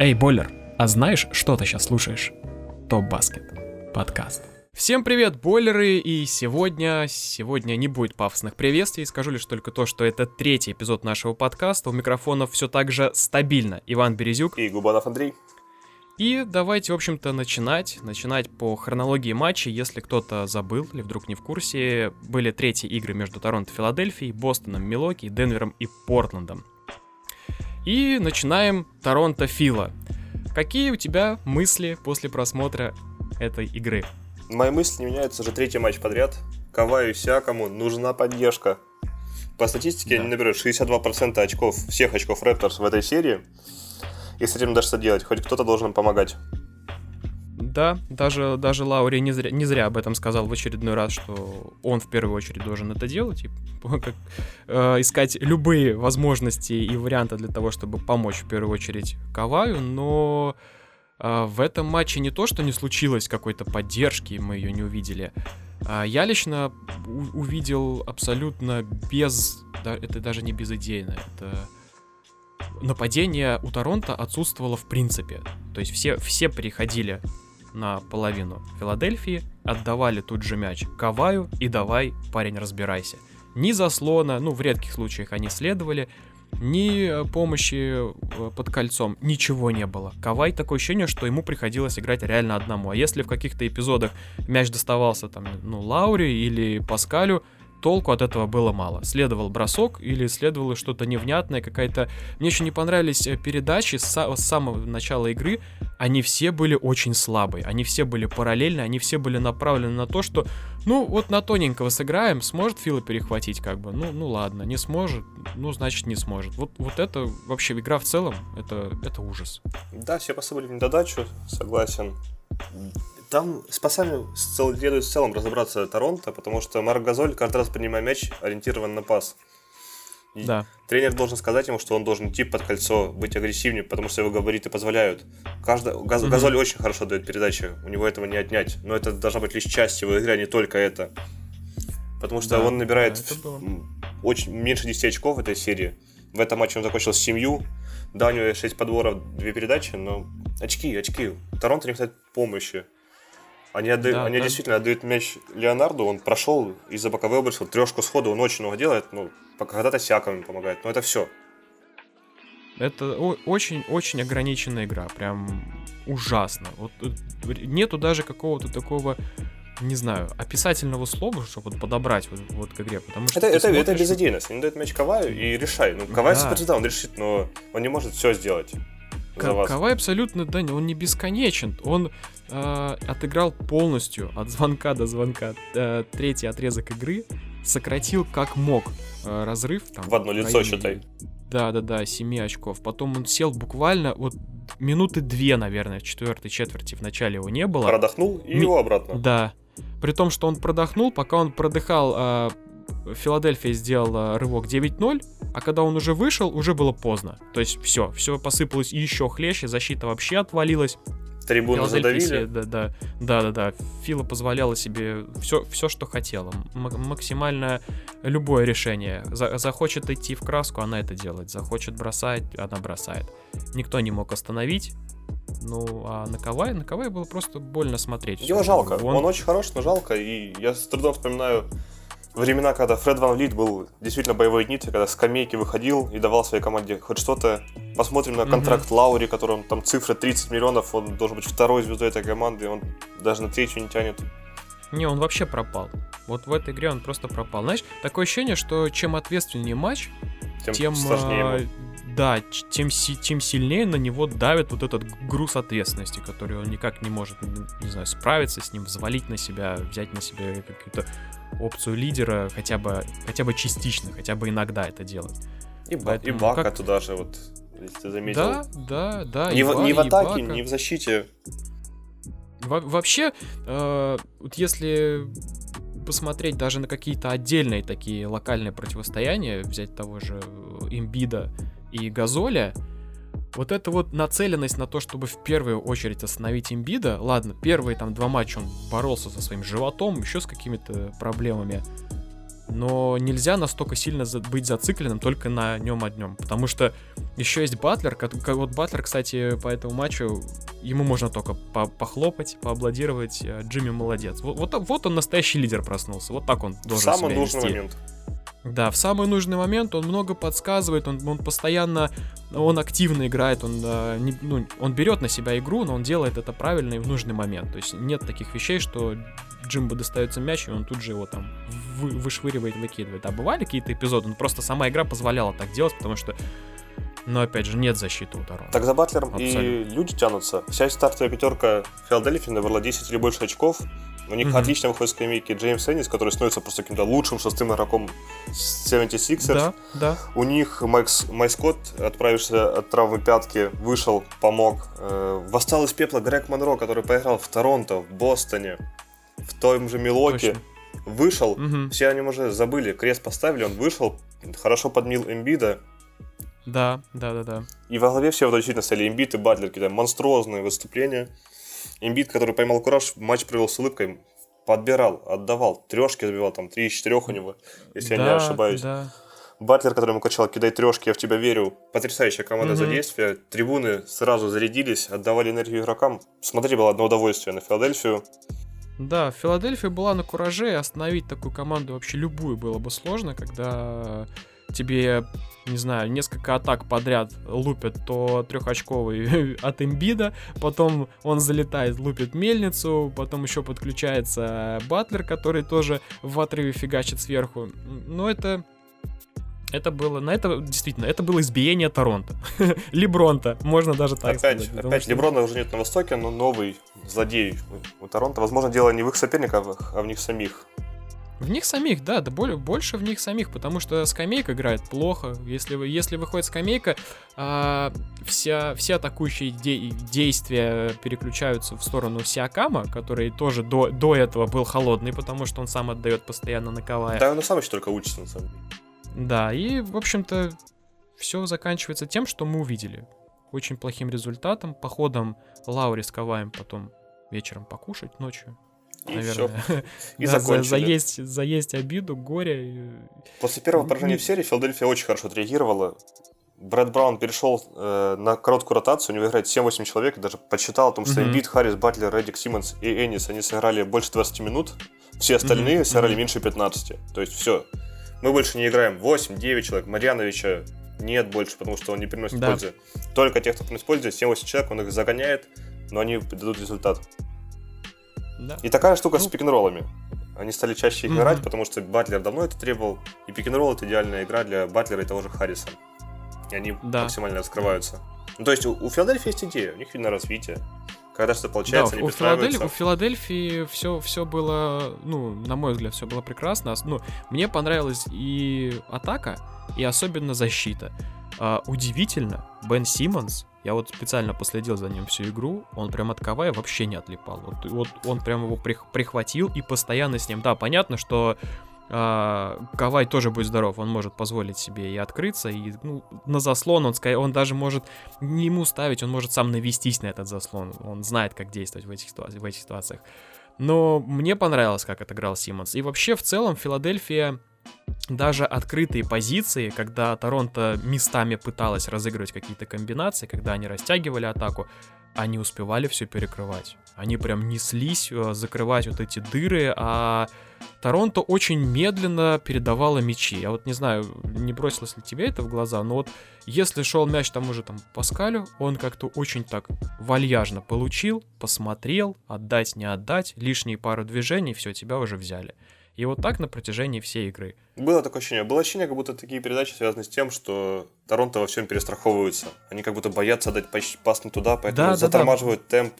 Эй, Бойлер, а знаешь, что ты сейчас слушаешь? Топ Баскет. Подкаст. Всем привет, бойлеры, и сегодня, сегодня не будет пафосных приветствий, скажу лишь только то, что это третий эпизод нашего подкаста, у микрофонов все так же стабильно Иван Березюк. И Губанов Андрей. И давайте, в общем-то, начинать. Начинать по хронологии матча. Если кто-то забыл или вдруг не в курсе, были третьи игры между Торонто и Филадельфией, Бостоном, Милоки, Денвером и Портландом. И начинаем Торонто-Фила. Какие у тебя мысли после просмотра этой игры? Мои мысли не меняются уже третий матч подряд. Каваю всякому нужна поддержка. По статистике да. они наберут 62% очков, всех очков Рэпторс в этой серии. И с этим даже что делать, хоть кто-то должен помогать. Да, даже, даже Лаури не зря, не зря об этом сказал в очередной раз, что он в первую очередь должен это делать, и как, э, искать любые возможности и варианты для того, чтобы помочь в первую очередь Каваю, но э, в этом матче не то, что не случилось какой-то поддержки, мы ее не увидели, а я лично увидел абсолютно без, да, это даже не безыдейно, это нападение у Торонто отсутствовало в принципе. То есть все, все переходили на половину Филадельфии, отдавали тут же мяч Каваю и давай, парень, разбирайся. Ни заслона, ну в редких случаях они следовали, ни помощи э, под кольцом, ничего не было. Кавай такое ощущение, что ему приходилось играть реально одному. А если в каких-то эпизодах мяч доставался там, ну, Лауре или Паскалю, толку от этого было мало. Следовал бросок или следовало что-то невнятное, какая-то... Мне еще не понравились э, передачи с, самого начала игры. Они все были очень слабые, они все были параллельны, они все были направлены на то, что, ну, вот на тоненького сыграем, сможет Фила перехватить как бы, ну, ну ладно, не сможет, ну, значит, не сможет. Вот, вот это вообще игра в целом, это, это ужас. Да, все посыпали в недодачу, согласен. Там с пасами следует в целом разобраться Торонто, потому что Марк Газоль каждый раз принимая мяч ориентирован на пас. И да. Тренер должен сказать ему, что он должен идти под кольцо, быть агрессивнее, потому что его габариты позволяют. Каждый, Газ, mm-hmm. Газоль очень хорошо дает передачи, у него этого не отнять. Но это должна быть лишь часть его игры, а не только это. Потому что да, он набирает да, очень, меньше 10 очков в этой серии. В этом матче он закончил с семью. Да, у него 6 подборов, 2 передачи, но очки, очки. Торонто не хватает помощи. Они, отдают, да, они да. действительно отдают мяч Леонарду, он прошел из-за боковой выбросил трешку сходу, он очень много делает, ну, когда-то сяками помогает, но это все. Это очень-очень ограниченная игра, прям ужасно. Вот э, нету даже какого-то такого не знаю, описательного слова, чтобы вот подобрать вот, вот к игре, потому что... Это, это, смотришь... это безыдейность. Они дают мяч Каваю и решай. Ну, Кавай да. суперзвезда, он решит, но он не может все сделать. К- Кавай абсолютно, да, он не бесконечен. Он э, отыграл полностью от звонка до звонка э, третий отрезок игры, сократил как мог э, разрыв. Там, в одно лицо, считай. Да, да, да, 7 очков. Потом он сел буквально вот минуты две, наверное, в четвертой четверти в начале его не было. Продохнул и Ми- его обратно. Да. При том, что он продохнул, пока он продыхал, э, Филадельфия сделала рывок 9-0, а когда он уже вышел, уже было поздно. То есть все, все посыпалось еще хлеще, защита вообще отвалилась. Трибуны задавили. Да, да, да, да, да. Фила позволяла себе все, все что хотела. М- максимально любое решение. За- захочет идти в краску, она это делает. Захочет бросать, она бросает. Никто не мог остановить. Ну, а на Кавай, на Кавай было просто больно смотреть. Его жалко. Он... он очень хорош, но жалко. И я с трудом вспоминаю времена, когда Фред Ван Лит был действительно боевой нитью, когда с скамейки выходил и давал своей команде хоть что-то. Посмотрим на контракт mm-hmm. Лаури, которым там цифра 30 миллионов, он должен быть второй звездой этой команды, он даже на третью не тянет. Не, он вообще пропал. Вот в этой игре он просто пропал. Знаешь, такое ощущение, что чем ответственнее матч, тем, тем сложнее ему. Да, тем, тем сильнее на него давит вот этот груз ответственности, который он никак не может, не знаю, справиться с ним, взвалить на себя, взять на себя какую-то опцию лидера хотя бы, хотя бы частично, хотя бы иногда это делать. И, Поэтому, и Бака как... туда же, вот, если ты заметил. Да, да, да. Не, в, не в атаке, не в защите. Во вообще, э, вот если посмотреть даже на какие-то отдельные такие локальные противостояния, взять того же Имбида и Газоля, вот эта вот нацеленность на то, чтобы в первую очередь остановить имбида, ладно, первые там два матча он боролся со своим животом, еще с какими-то проблемами. но нельзя настолько сильно за- быть зацикленным только на нем одном, потому что еще есть Батлер, как, как вот Батлер, кстати, по этому матчу, ему можно только по похлопать, поаплодировать, э, Джимми молодец. Вот, вот, вот он настоящий лидер проснулся, вот так он должен Самый себя нужный вести. момент. Да, в самый нужный момент он много подсказывает, он, он постоянно, он активно играет, он, э, не, ну, он берет на себя игру, но он делает это правильно и в нужный момент. То есть нет таких вещей, что Джимбо достается мяч, и он тут же его там вы, вышвыривает, выкидывает. А бывали какие-то эпизоды, но просто сама игра позволяла так делать, потому что, ну, опять же, нет защиты у Торонто. Так за Батлером Абсолютно. и люди тянутся. Вся стартовая пятерка Филадельфии набрала 10 или больше очков. У них Мгм. отлично выходит с скамейки Джеймс Эннис, который становится просто каким-то лучшим шестым игроком с 76ers. Да, да. У них Майк, С- Майк Скотт, отправившийся от травмы пятки, вышел, помог. Э, Восстал из пепла Грег Монро, который поиграл в Торонто, в Бостоне, в том же Милоке. Точно. Вышел, Мгм. все о нем уже забыли, крест поставили, он вышел, хорошо подмил Эмбида. Да, да, да, да. И во главе всего действительно стояли Эмбит и Батлер, какие-то монструозные выступления. Эмбит, который поймал кураж, матч провел с улыбкой, подбирал, отдавал, трешки забивал, там, три из четырех у него, если я не Да, ошибаюсь. Да. Батлер, который ему качал, кидай трешки, я в тебя верю. Потрясающая команда Мгм. задействия. Трибуны сразу зарядились, отдавали энергию игрокам. Смотри, было одно удовольствие на Филадельфию. Да, Филадельфия была на кураже, остановить такую команду вообще любую было бы сложно, когда тебе, не знаю, несколько атак подряд лупят то трехочковый от имбида, потом он залетает, лупит мельницу, потом еще подключается Батлер, который тоже в отрыве фигачит сверху. Но это... Это было, на это действительно, это было избиение Торонто. Лебронта, можно даже так опять, сказать. потому опять что- Леброна уже нет на Востоке, но новый злодей у Торонто. Возможно, дело не в их соперниках, а в них самих. В них самих, да, да более, больше в них самих, потому что скамейка играет плохо. Если, вы, если выходит скамейка, а, вся, все атакующие де- действия переключаются в сторону Сиакама, который тоже до, до этого был холодный, потому что он сам отдает постоянно на Кавая. Да, он сам еще только учится, на самом деле. Да, и, в общем-то, все заканчивается тем, что мы увидели. Очень плохим результатом, походом Лаури с Каваем потом вечером покушать ночью. И наверное. все. И Да, за- закончили. заесть, заесть обиду, горе. После первого поражения в серии Филадельфия очень хорошо отреагировала. Брэд Браун перешел э, на короткую ротацию, у него играет 7-8 человек, даже подсчитал о том, что. Эмбит, Харрис, Батлер, Реддик, Симмонс и Эннис, они сыграли больше 20 минут, все остальные Мгм, сыграли меньше 15. То есть все. Мы больше не играем 8-9 человек, Марьяновича нет больше, потому что он не приносит Да. пользы. Только тех, кто приносит пользу, 7-8 человек, он их загоняет, но они дадут результат. Да. И такая штука с Ну. пик-н-роллами. Они стали чаще их играть, потому что Батлер давно это требовал. И пик-н-ролл это идеальная игра для Батлера и того же Харриса. И они Да. максимально раскрываются. Ну, то есть у, у Филадельфии есть идея, у них видно развитие. Когда что-то Да, получается, они у, Филадель- подстраиваются. у Филадельфии все, все было, ну, на мой взгляд, все было прекрасно. Ну, мне понравилась и атака, и особенно защита. А, удивительно, Бен Симмонс, я вот специально последил за ним всю игру, он прям от Кавая вообще не отлипал. Вот, вот он прям его прих- прихватил и постоянно с ним. Да, понятно, что а, Кавай тоже будет здоров, он может позволить себе и открыться, и ну, на заслон он, он даже может не ему ставить, он может сам навестись на этот заслон, он знает, как действовать в этих, ситуа- в этих ситуациях. Но мне понравилось, как отыграл Симмонс. И вообще, в целом, Филадельфия даже открытые позиции, когда Торонто местами пыталась разыгрывать какие-то комбинации, когда они растягивали атаку, они успевали все перекрывать. Они прям неслись э, закрывать вот эти дыры, а Торонто очень медленно передавала мячи. Я вот не знаю, не бросилось ли тебе это в глаза, но вот если шел мяч тому же там Паскалю, он как-то очень так вальяжно получил, посмотрел, отдать, не отдать, лишние пару движений, все, тебя уже взяли. И вот так на протяжении всей игры. Было такое ощущение. Было ощущение, как будто такие передачи связаны с тем, что Торонто во всем перестраховываются. Они как будто боятся дать пас пас не туда, поэтому Да, да, да. затормаживают темп.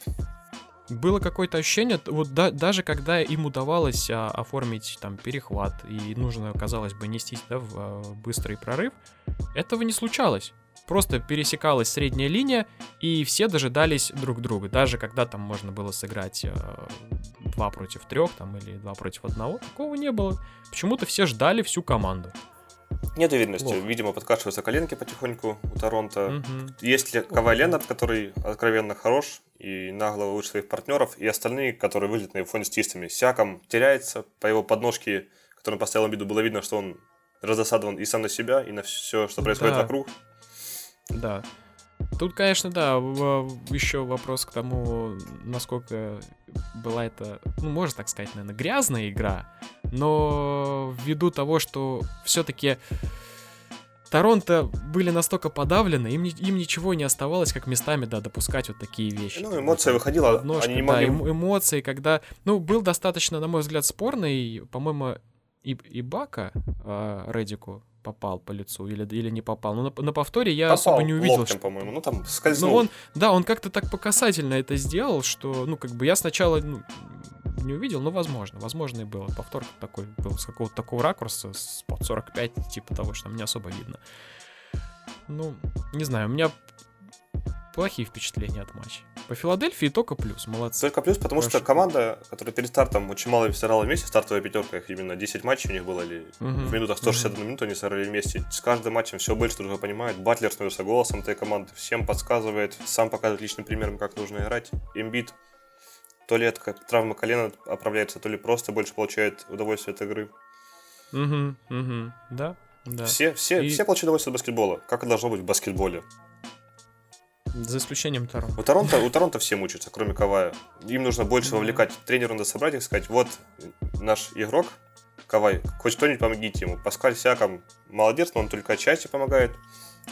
Было какое-то ощущение, вот да- даже когда им удавалось а, оформить там перехват и нужно, казалось бы, нестись да, в а, быстрый прорыв, этого не случалось. Просто пересекалась средняя линия, и все дожидались друг друга. Даже когда там можно было сыграть а, два против трех там, или два против одного, такого не было. Почему-то все ждали всю команду. Нет уверенности. Плохо. Видимо, подкашиваются коленки потихоньку у Торонто. Мгм. Есть ли Кавай Ленард, который откровенно хорош и нагло выше своих партнеров, и остальные, которые выглядят на его фоне с чистыми. Сяком теряется, по его подножке который он поставил Эмбиду, было видно, что он разосадован и сам на себя, и на все, что происходит да. вокруг. Да. Тут, конечно, да, еще вопрос к тому, насколько была это, ну, можно так сказать, наверное, грязная игра, но ввиду того, что все-таки Торонто были настолько подавлены, им, им ничего не оставалось, как местами, да, допускать вот такие вещи. Ну, эмоция выходила, Ножка, они не могли... Да, эмоции, когда, ну, был достаточно, на мой взгляд, спорный, по-моему, и, и Бака э, Редику попал по лицу или, или не попал. Но на, на повторе я попал особо не увидел. Локтем, что... по-моему, ну там скользнул. Ну он, да, он как-то так показательно это сделал, что, ну, как бы я сначала ну, не увидел, но возможно, возможно и было. Повтор такой был с какого-то такого ракурса, с под 45, типа того, что там не особо видно. Ну, не знаю, у меня плохие впечатления от матча. По Филадельфии только плюс, молодцы. Только плюс, потому Хорошо. что команда, которая перед стартом очень мало сыграла вместе, стартовая пятерка, их именно 10 матчей у них было, или угу. в минутах 161 угу. минуту они сыграли вместе. С каждым матчем все больше друг друга понимают. Батлер становится голосом этой команды, всем подсказывает, сам показывает личным примером, как нужно играть. Имбит то ли это как травма колена оправляется, то ли просто больше получает удовольствие от игры. Угу, угу, да, да. Все, все, и... все получают удовольствие от баскетбола, как и должно быть в баскетболе. За исключением Торонто. У Торонто, у Торонто все мучаются, кроме Кавая. Им нужно больше вовлекать тренеру, надо собрать их, сказать, вот наш игрок, Кавай, хоть кто-нибудь помогите ему. Паскаль Сяком молодец, но он только отчасти помогает.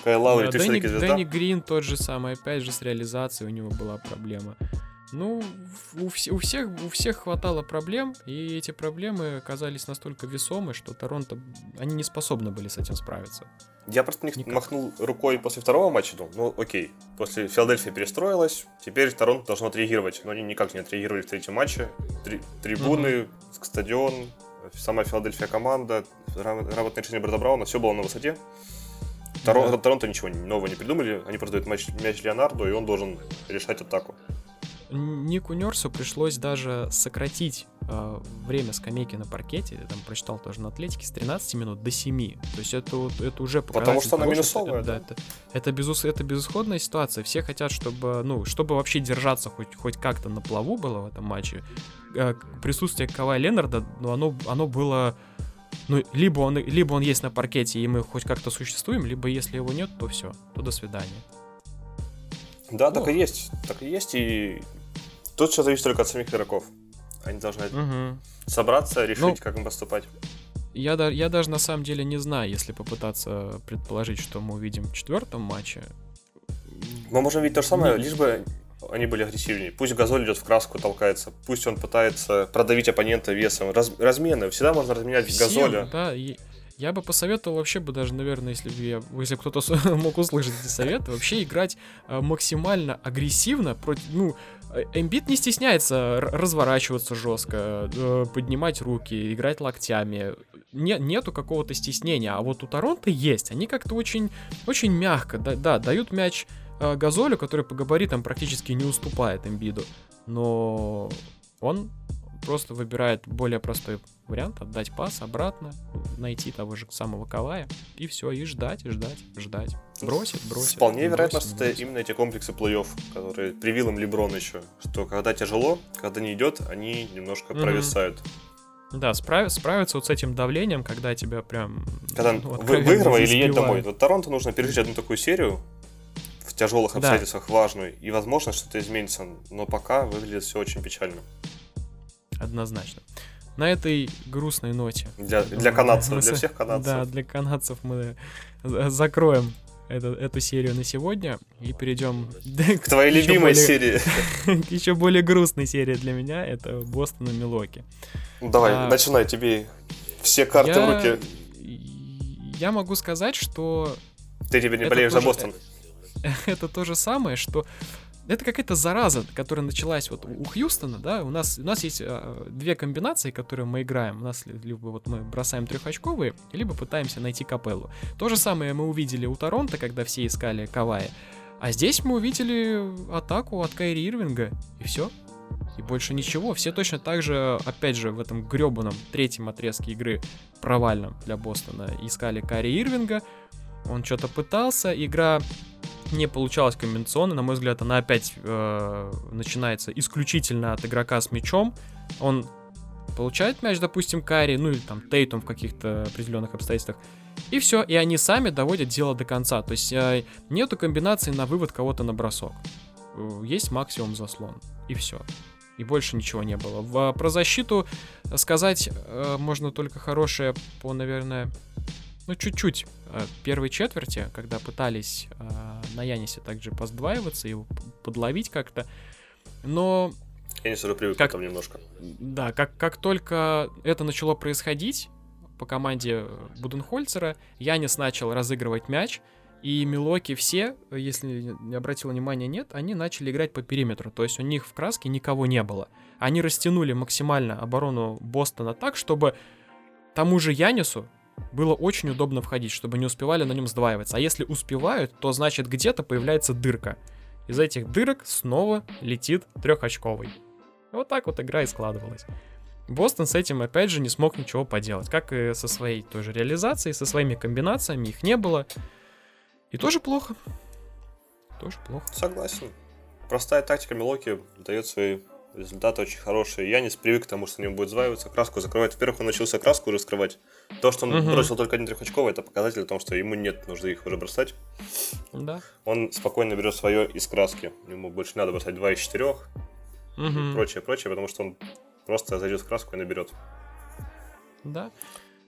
Кай Лаури, да, Дэнни, Дэнни Грин тот же самый, опять же с реализацией у него была проблема. Ну, у, у, всех, у всех хватало проблем, и эти проблемы оказались настолько весомы, что Торонто, они не способны были с этим справиться. Я просто не махнул рукой после второго матча, думал, ну окей, после Филадельфия перестроилась, теперь Торонто должно отреагировать, но они никак не отреагировали в третьем матче. Три, трибуны, mm-hmm. стадион, сама Филадельфия команда, работное решение Брэда Брауна, все было на высоте. Торонто, да. Торонто ничего нового не придумали, они просто дают мяч, мяч Леонарду, и он должен решать атаку. Нику Нерсу пришлось даже сократить э, время скамейки на паркете, я там прочитал тоже на Атлетике, с 13 минут до 7. То есть это, это уже Потому что она минусовая, да? Это, это, безус, это безысходная ситуация. Все хотят, чтобы, ну, чтобы вообще держаться хоть, хоть как-то на плаву было в этом матче. Э, присутствие Кавай Ленарда, ну, оно, оно было... Ну, либо он, либо он есть на паркете, и мы хоть как-то существуем, либо если его нет, то все, то до свидания. Да, так и есть. Так и есть, и Тут все зависит только от самих игроков. Они должны угу. собраться, решить, ну, как им поступать. Я, я даже на самом деле не знаю, если попытаться предположить, что мы увидим в четвертом матче. Мы можем видеть то же самое, лишь бы они были агрессивнее. Пусть Газоль идет в краску, толкается. Пусть он пытается продавить оппонента весом. Раз, размены. Всегда можно разменять Всем, Газоля. Да, и я бы посоветовал вообще бы даже, наверное, если бы я, если кто-то мог услышать эти советы, вообще играть э, максимально агрессивно против, ну, Эмбит не стесняется разворачиваться жестко, э, поднимать руки, играть локтями. Не, нету какого-то стеснения. А вот у Торонто есть. Они как-то очень, очень мягко, да, да дают мяч Газолю, который по габаритам практически не уступает Эмбиду. Но он просто выбирает более простой вариант, отдать пас обратно, найти того же самого Кавая, и все, и ждать, и ждать, ждать. Бросит, бросит. Вполне вероятно, что это именно эти комплексы плей-офф, которые привил им Леброн еще, что когда тяжело, когда не идет, они немножко mm-hmm. провисают. Да, справ, справиться вот с этим давлением, когда тебя прям... Когда ну, вы, выигрывай или едь домой. Вот Торонто нужно пережить одну такую серию, в тяжелых обстоятельствах да. важную, и возможно что-то изменится, но пока выглядит все очень печально однозначно. На этой грустной ноте. Для, для канадцев, мы, для всех канадцев. Да, для канадцев мы закроем эту, эту серию на сегодня и перейдем к твоей любимой более, серии. К еще более грустной серии для меня. Это Бостон и Милоки. Давай, а, начинай, тебе все карты я, в руки. Я могу сказать, что... Ты теперь не болеешь за Бостон. Это то же самое, что это какая-то зараза, которая началась вот у Хьюстона, да, у нас, у нас есть э, две комбинации, которые мы играем, у нас либо вот мы бросаем трехочковые, либо пытаемся найти капеллу. То же самое мы увидели у Торонто, когда все искали Кавая, а здесь мы увидели атаку от Кайри Ирвинга, и все. И больше ничего. Все точно так же, опять же, в этом гребаном третьем отрезке игры провальном для Бостона искали Кайри Ирвинга. Он что-то пытался, игра не получалась комбинационно. На мой взгляд, она опять э, начинается исключительно от игрока с мячом. Он Получает мяч, допустим, Карри, ну или там Тейтум в каких-то определенных обстоятельствах. И все, и они сами доводят дело до конца. То есть э, нету комбинации на вывод кого-то на бросок. Э, есть максимум заслон. И все. И больше ничего не было. В, про защиту сказать э, можно только хорошее по, наверное, ну, чуть-чуть э, первой четверти, когда пытались э, на Янисе также поздваиваться, его подловить как-то. Но... Янис уже привык как, там немножко. Да, как, как только это начало происходить по команде Буденхольцера, Янис начал разыгрывать мяч, и Милоки все, если не обратил внимания, нет, они начали играть по периметру. То есть у них в краске никого не было. Они растянули максимально оборону Бостона так, чтобы тому же Янису было очень удобно входить, чтобы не успевали на нем сдваиваться. А если успевают, то значит где-то появляется дырка. Из этих дырок снова летит трехочковый. Вот так вот игра и складывалась. Бостон с этим опять же не смог ничего поделать. Как и со своей той же реализацией, со своими комбинациями, их не было. И тоже плохо. Тоже плохо. Согласен. Простая тактика Милоки дает свои результаты очень хорошие. Я не привык к тому, что на нем будет зваиваться, краску закрывать. Во-первых, он научился краску уже скрывать. То, что он угу. бросил только один трехочковый, это показатель о том, что ему нет нужды их уже бросать. Да. Он спокойно берет свое из краски. Ему больше не надо бросать два из четырех угу. и прочее, прочее, потому что он просто зайдет в краску и наберет. Да.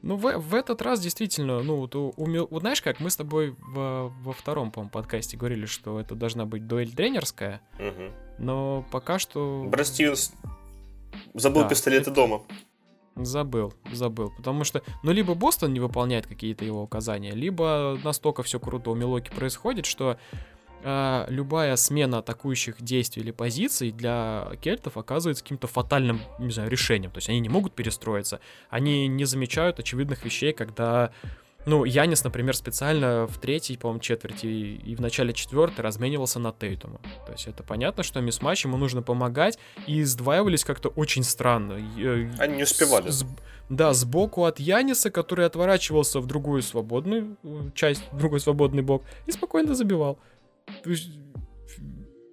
Ну, в, в этот раз действительно, ну, вот, у, у, вот знаешь как, мы с тобой в, во втором, по-моему, подкасте говорили, что это должна быть дуэль тренерская, угу. но пока что... Брэд Стивенс забыл да, пистолеты это... дома. Забыл, забыл, потому что, ну, либо Бостон не выполняет какие-то его указания, либо настолько все круто у Милоки происходит, что э, любая смена атакующих действий или позиций для кельтов оказывается каким-то фатальным, не знаю, решением. То есть они не могут перестроиться, они не замечают очевидных вещей, когда ну, Янис, например, специально в третьей, по-моему, четверти и в начале четвертой разменивался на Тейтума. То есть это понятно, что мисс-матч ему нужно помогать, и сдваивались как-то очень странно. Э, они не успевали. С, с, да, сбоку от Яниса, который отворачивался в другую свободную э, часть, в другой свободный бок, и спокойно забивал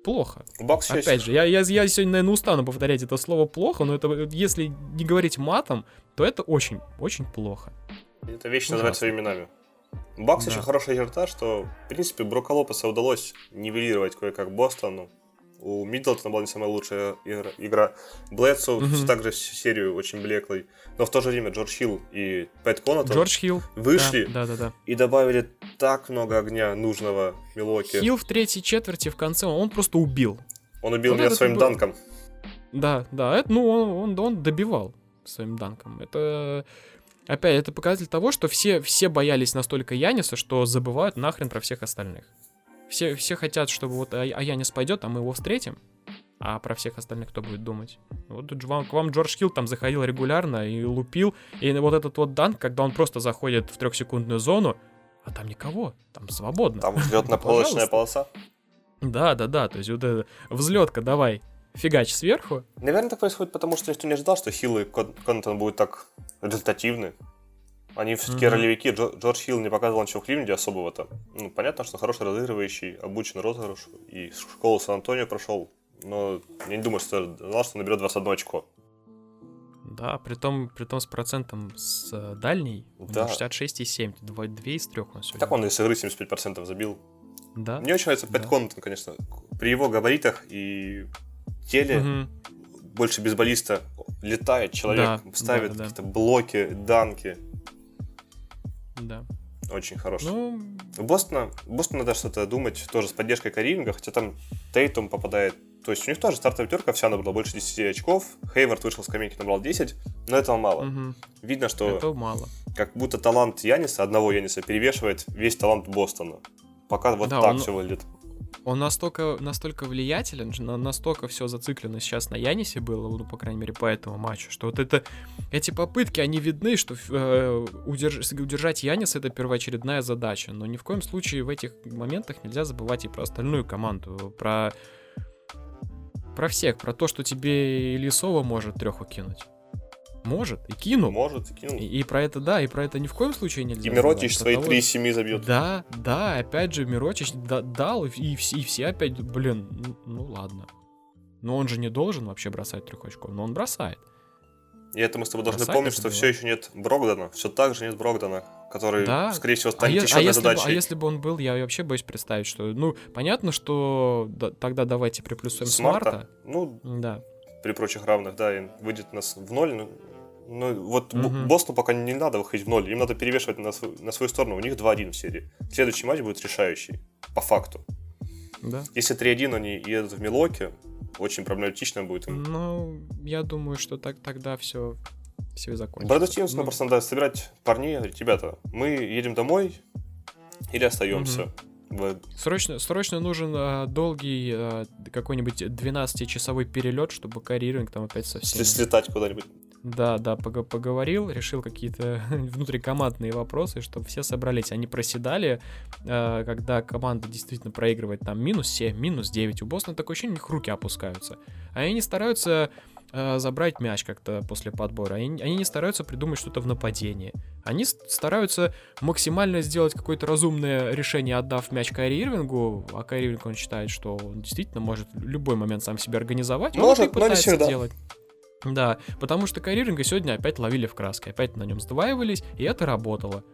плохо. Бокс Опять же, я, я, я сегодня, наверное, устану повторять это слово плохо, но это, если не говорить матом, то это очень, очень плохо. Это вещь называть своими именами. Бакс да. еще хорошая черта, что, в принципе, Брока Лопеса удалось нивелировать кое-как Бостону. У Миддлтона была не самая лучшая игра. Блэдсу угу. также серию очень блеклый. Но в то же время Джордж Хилл и Пэт Конатон Джордж Хилл. вышли да, да, да, да. и добавили так много огня нужного Милоки. Хилл в третьей четверти в конце, он просто убил. Он убил вот меня своим был... данком. Да, да, это, ну, он, он, он добивал своим данком. Это опять, это показатель того, что все, все боялись настолько Яниса, что забывают нахрен про всех остальных. Все, все хотят, чтобы вот а, а Янис пойдет, а мы его встретим. А про всех остальных кто будет думать? Вот вам, к вам Джордж Хилл там заходил регулярно и лупил. И вот этот вот данк, когда он просто заходит в трехсекундную зону, а там никого, там свободно. Там взлетно-полочная полоса. Да, да, да. То есть вот это взлетка, давай, фигач сверху. Наверное, так происходит, потому что никто не ожидал, что Хилл и Контон будут так результативны. Они все-таки mm-hmm. ролевики. Джордж Хилл не показывал ничего в Кливленде особого-то. Ну, понятно, что хороший разыгрывающий, обучен розыгрышу. И школу Сан-Антонио прошел. Но я не думаю, что знал, что наберет 21 очко. Да, при том, при том с процентом с э, дальней да. 66,7. 2, 2 из 3 он сегодня. Так он из игры 75% забил. Да. Мне очень нравится Пэт да. Контон, конечно. При его габаритах и теле угу. больше бейсболиста летает человек, да, ставит да, да, какие-то блоки, данки. Да. Очень хороший. Ну... Бостона, Бостон надо что-то думать тоже с поддержкой Каринга, хотя там Тейтум попадает. То есть у них тоже стартовая терка вся набрала больше 10 очков. Хейвард вышел с скамейки, набрал 10, но этого мало. Угу. Видно, что этого мало. как будто талант Яниса, одного Яниса, перевешивает весь талант Бостона. Пока вот да, так он... все выглядит он настолько, настолько влиятелен, настолько все зациклено сейчас на Янисе было, ну, по крайней мере, по этому матчу, что вот это, эти попытки, они видны, что э, удерж, удержать Яниса это первоочередная задача, но ни в коем случае в этих моментах нельзя забывать и про остальную команду, про про всех, про то, что тебе Лисова может треху кинуть. Может, и кинул. Может, и кинул. И, и про это, да, и про это ни в коем случае нельзя. И Миротич свои того... 3 7 забьет. Да, да, опять же, Миротич да, дал, и, и, все, и все опять, блин, ну, ну ладно. Но он же не должен вообще бросать трех очков, но он бросает. И это мы с тобой должны Красавец помнить, что было. все еще нет Брогдана. Все так же нет Брогдана, который, да? скорее всего, станет а еще а одной задачей. Бы, а если бы он был, я вообще боюсь представить, что. Ну, понятно, что да, тогда давайте приплюсуем Смарта. Смарта. Ну, да. При прочих равных, да, и выйдет нас в ноль. Ну, ну вот угу. Бостону пока не надо выходить в ноль. Им надо перевешивать на, свою, на свою сторону. У них 2-1 в серии. Следующий матч будет решающий. По факту. Да. Если 3-1 они едут в Милоке, очень проблематично будет им. Ну, я думаю, что так тогда все все закончится. Брэда Стивенсона ну... просто надо собирать парней, говорить, ребята, мы едем домой или остаемся. Угу. Срочно, срочно нужен а, долгий а, какой-нибудь 12-часовой перелет, чтобы карьеринг там опять совсем... Слетать куда-нибудь. Да, да, пог- поговорил, решил какие-то внутрикомандные вопросы, чтобы все собрались. Они проседали, э, когда команда действительно проигрывает там минус 7, минус 9. У Бостона такое ощущение, у них руки опускаются. А они стараются э, забрать мяч как-то после подбора. Они, они не стараются придумать что-то в нападении. Они стараются максимально сделать какое-то разумное решение, отдав мяч Кайри Ирвингу, а Кайри Ирвинг, он считает, что он действительно может любой момент сам себя организовать. Может, он и пытается но делать. Да, потому что Кайриринга сегодня опять ловили в краске, опять на нем сдваивались, и это работало.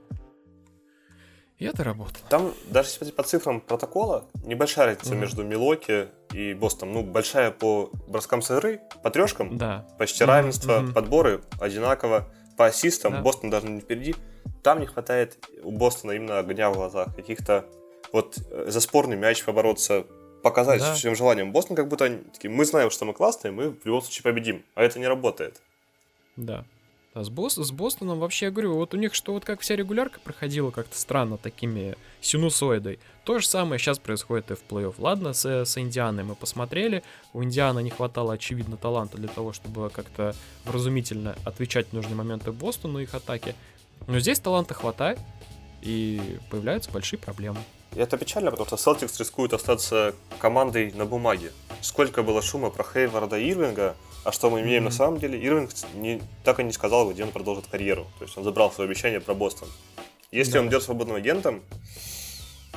И это работало. Там, даже если по цифрам протокола, небольшая разница mm-hmm. между Милоки и Бостоном. Ну, большая по броскам с игры, по трешкам, да. почти mm-hmm. равенство, mm-hmm. подборы одинаково. По ассистам да. Бостон даже не впереди. Там не хватает у Бостона именно огня в глазах, каких-то вот э, за спорный мяч побороться, показать да. всем желанием. Бостон как будто такие, мы знаем, что мы классные, мы в любом случае победим. А это не работает. Да. А с, Бос, с Бостоном вообще, я говорю, вот у них что вот как вся регулярка проходила как-то странно такими синусоидой. То же самое сейчас происходит и в плей-офф. Ладно, с, с Индианой мы посмотрели. У Индианы не хватало, очевидно, таланта для того, чтобы как-то вразумительно отвечать в нужные моменты Бостону их атаки. Но здесь таланта хватает, и появляются большие проблемы. И это печально, потому что Celtics рискует остаться командой на бумаге. Сколько было шума про Хейварда и Ирвинга, а что мы имеем mm-hmm. на самом деле? Ирвинг не, так и не сказал, где он продолжит карьеру. То есть он забрал свое обещание про Бостон. Если да. он идет свободным агентом,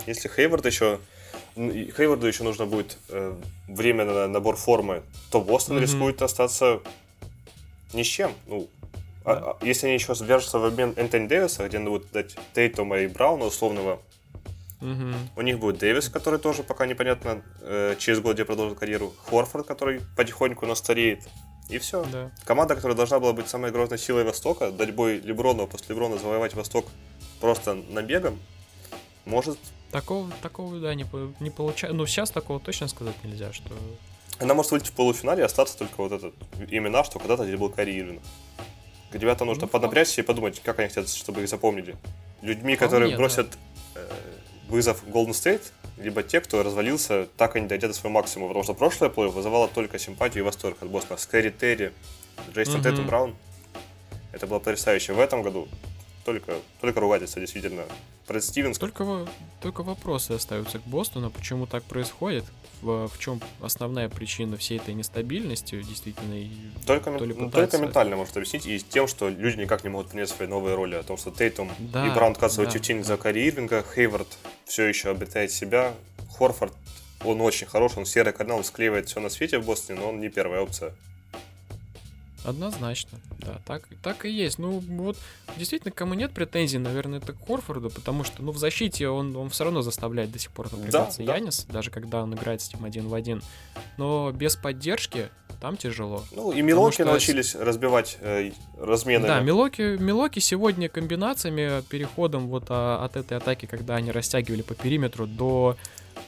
если Хейвард еще Хейварду еще нужно будет э, время на набор формы, то Бостон mm-hmm. рискует остаться ни с чем. Ну, а, да. а, а, если они еще свяжутся в обмен Энтони Дэвиса, где будут дать Тейтома и Брауна условного, Угу. У них будет Дэвис, который тоже пока непонятно, э, через год где продолжит карьеру. Хорфорд, который потихоньку настареет. И все. Да. Команда, которая должна была быть самой грозной силой Востока, дать бой Леброну, после Леброна завоевать Восток просто набегом, может... Такого, такого да, не, не получается. Ну, сейчас такого точно сказать нельзя, что... Она может выйти в полуфинале и остаться только вот этот имена, что когда-то здесь был Кари Ирвинг. Ребята нужно ну, поднапрячься и подумать, как они хотят, чтобы их запомнили. Людьми, которые нет, бросят да. Вызов Golden State, либо те, кто развалился, так и не дойдя до своего максимума. Потому что прошлое плей вызывало только симпатию и восторг от Бостона. Скэри Терри, Джейсон mm-hmm. Тейтум Браун. Это было потрясающе. В этом году только, только ругательство, действительно. Брэд Стивенс... Только, только вопросы остаются к Бостону, почему так происходит, в, в чем основная причина всей этой нестабильности, действительно, и только, то ли ну, только ментально может объяснить, и тем, что люди никак не могут принять свои новые роли, о том, что Тейтум да, и Браун отказывают да, тень да. за Кари Ирвинга, Хейвард все еще обретает себя, Хорфорд, он очень хорош, он серый канал, он склеивает все на свете в Бостоне, но он не первая опция. Однозначно, да, так, так и есть. Ну, вот, действительно, кому нет претензий, наверное, это к Хорфорду, потому что, ну, в защите он, он все равно заставляет до сих пор напрягаться да, Янис, да. даже когда он играет с ним один в один. Но без поддержки там тяжело. Ну, и Милоки что... научились разбивать э, разменами. Да, Милоки, Милоки сегодня комбинациями, переходом вот а, от этой атаки, когда они растягивали по периметру, до...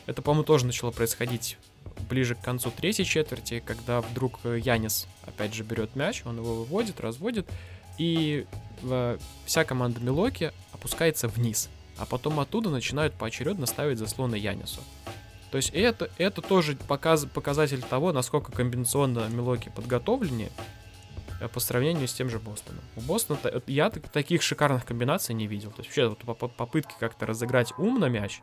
Это, по-моему, тоже начало происходить ближе к концу третьей четверти, когда вдруг э, Янис опять же берет мяч, он его выводит, разводит, и э, вся команда Милоки опускается вниз, а потом оттуда начинают поочередно ставить заслоны Янису. То есть это, это тоже показ, показатель того, насколько комбинационно Милоки подготовленнее э, по сравнению с тем же Бостоном. У Бостона я таких шикарных комбинаций не видел. То есть вообще вот попытки как-то разыграть умно мяч,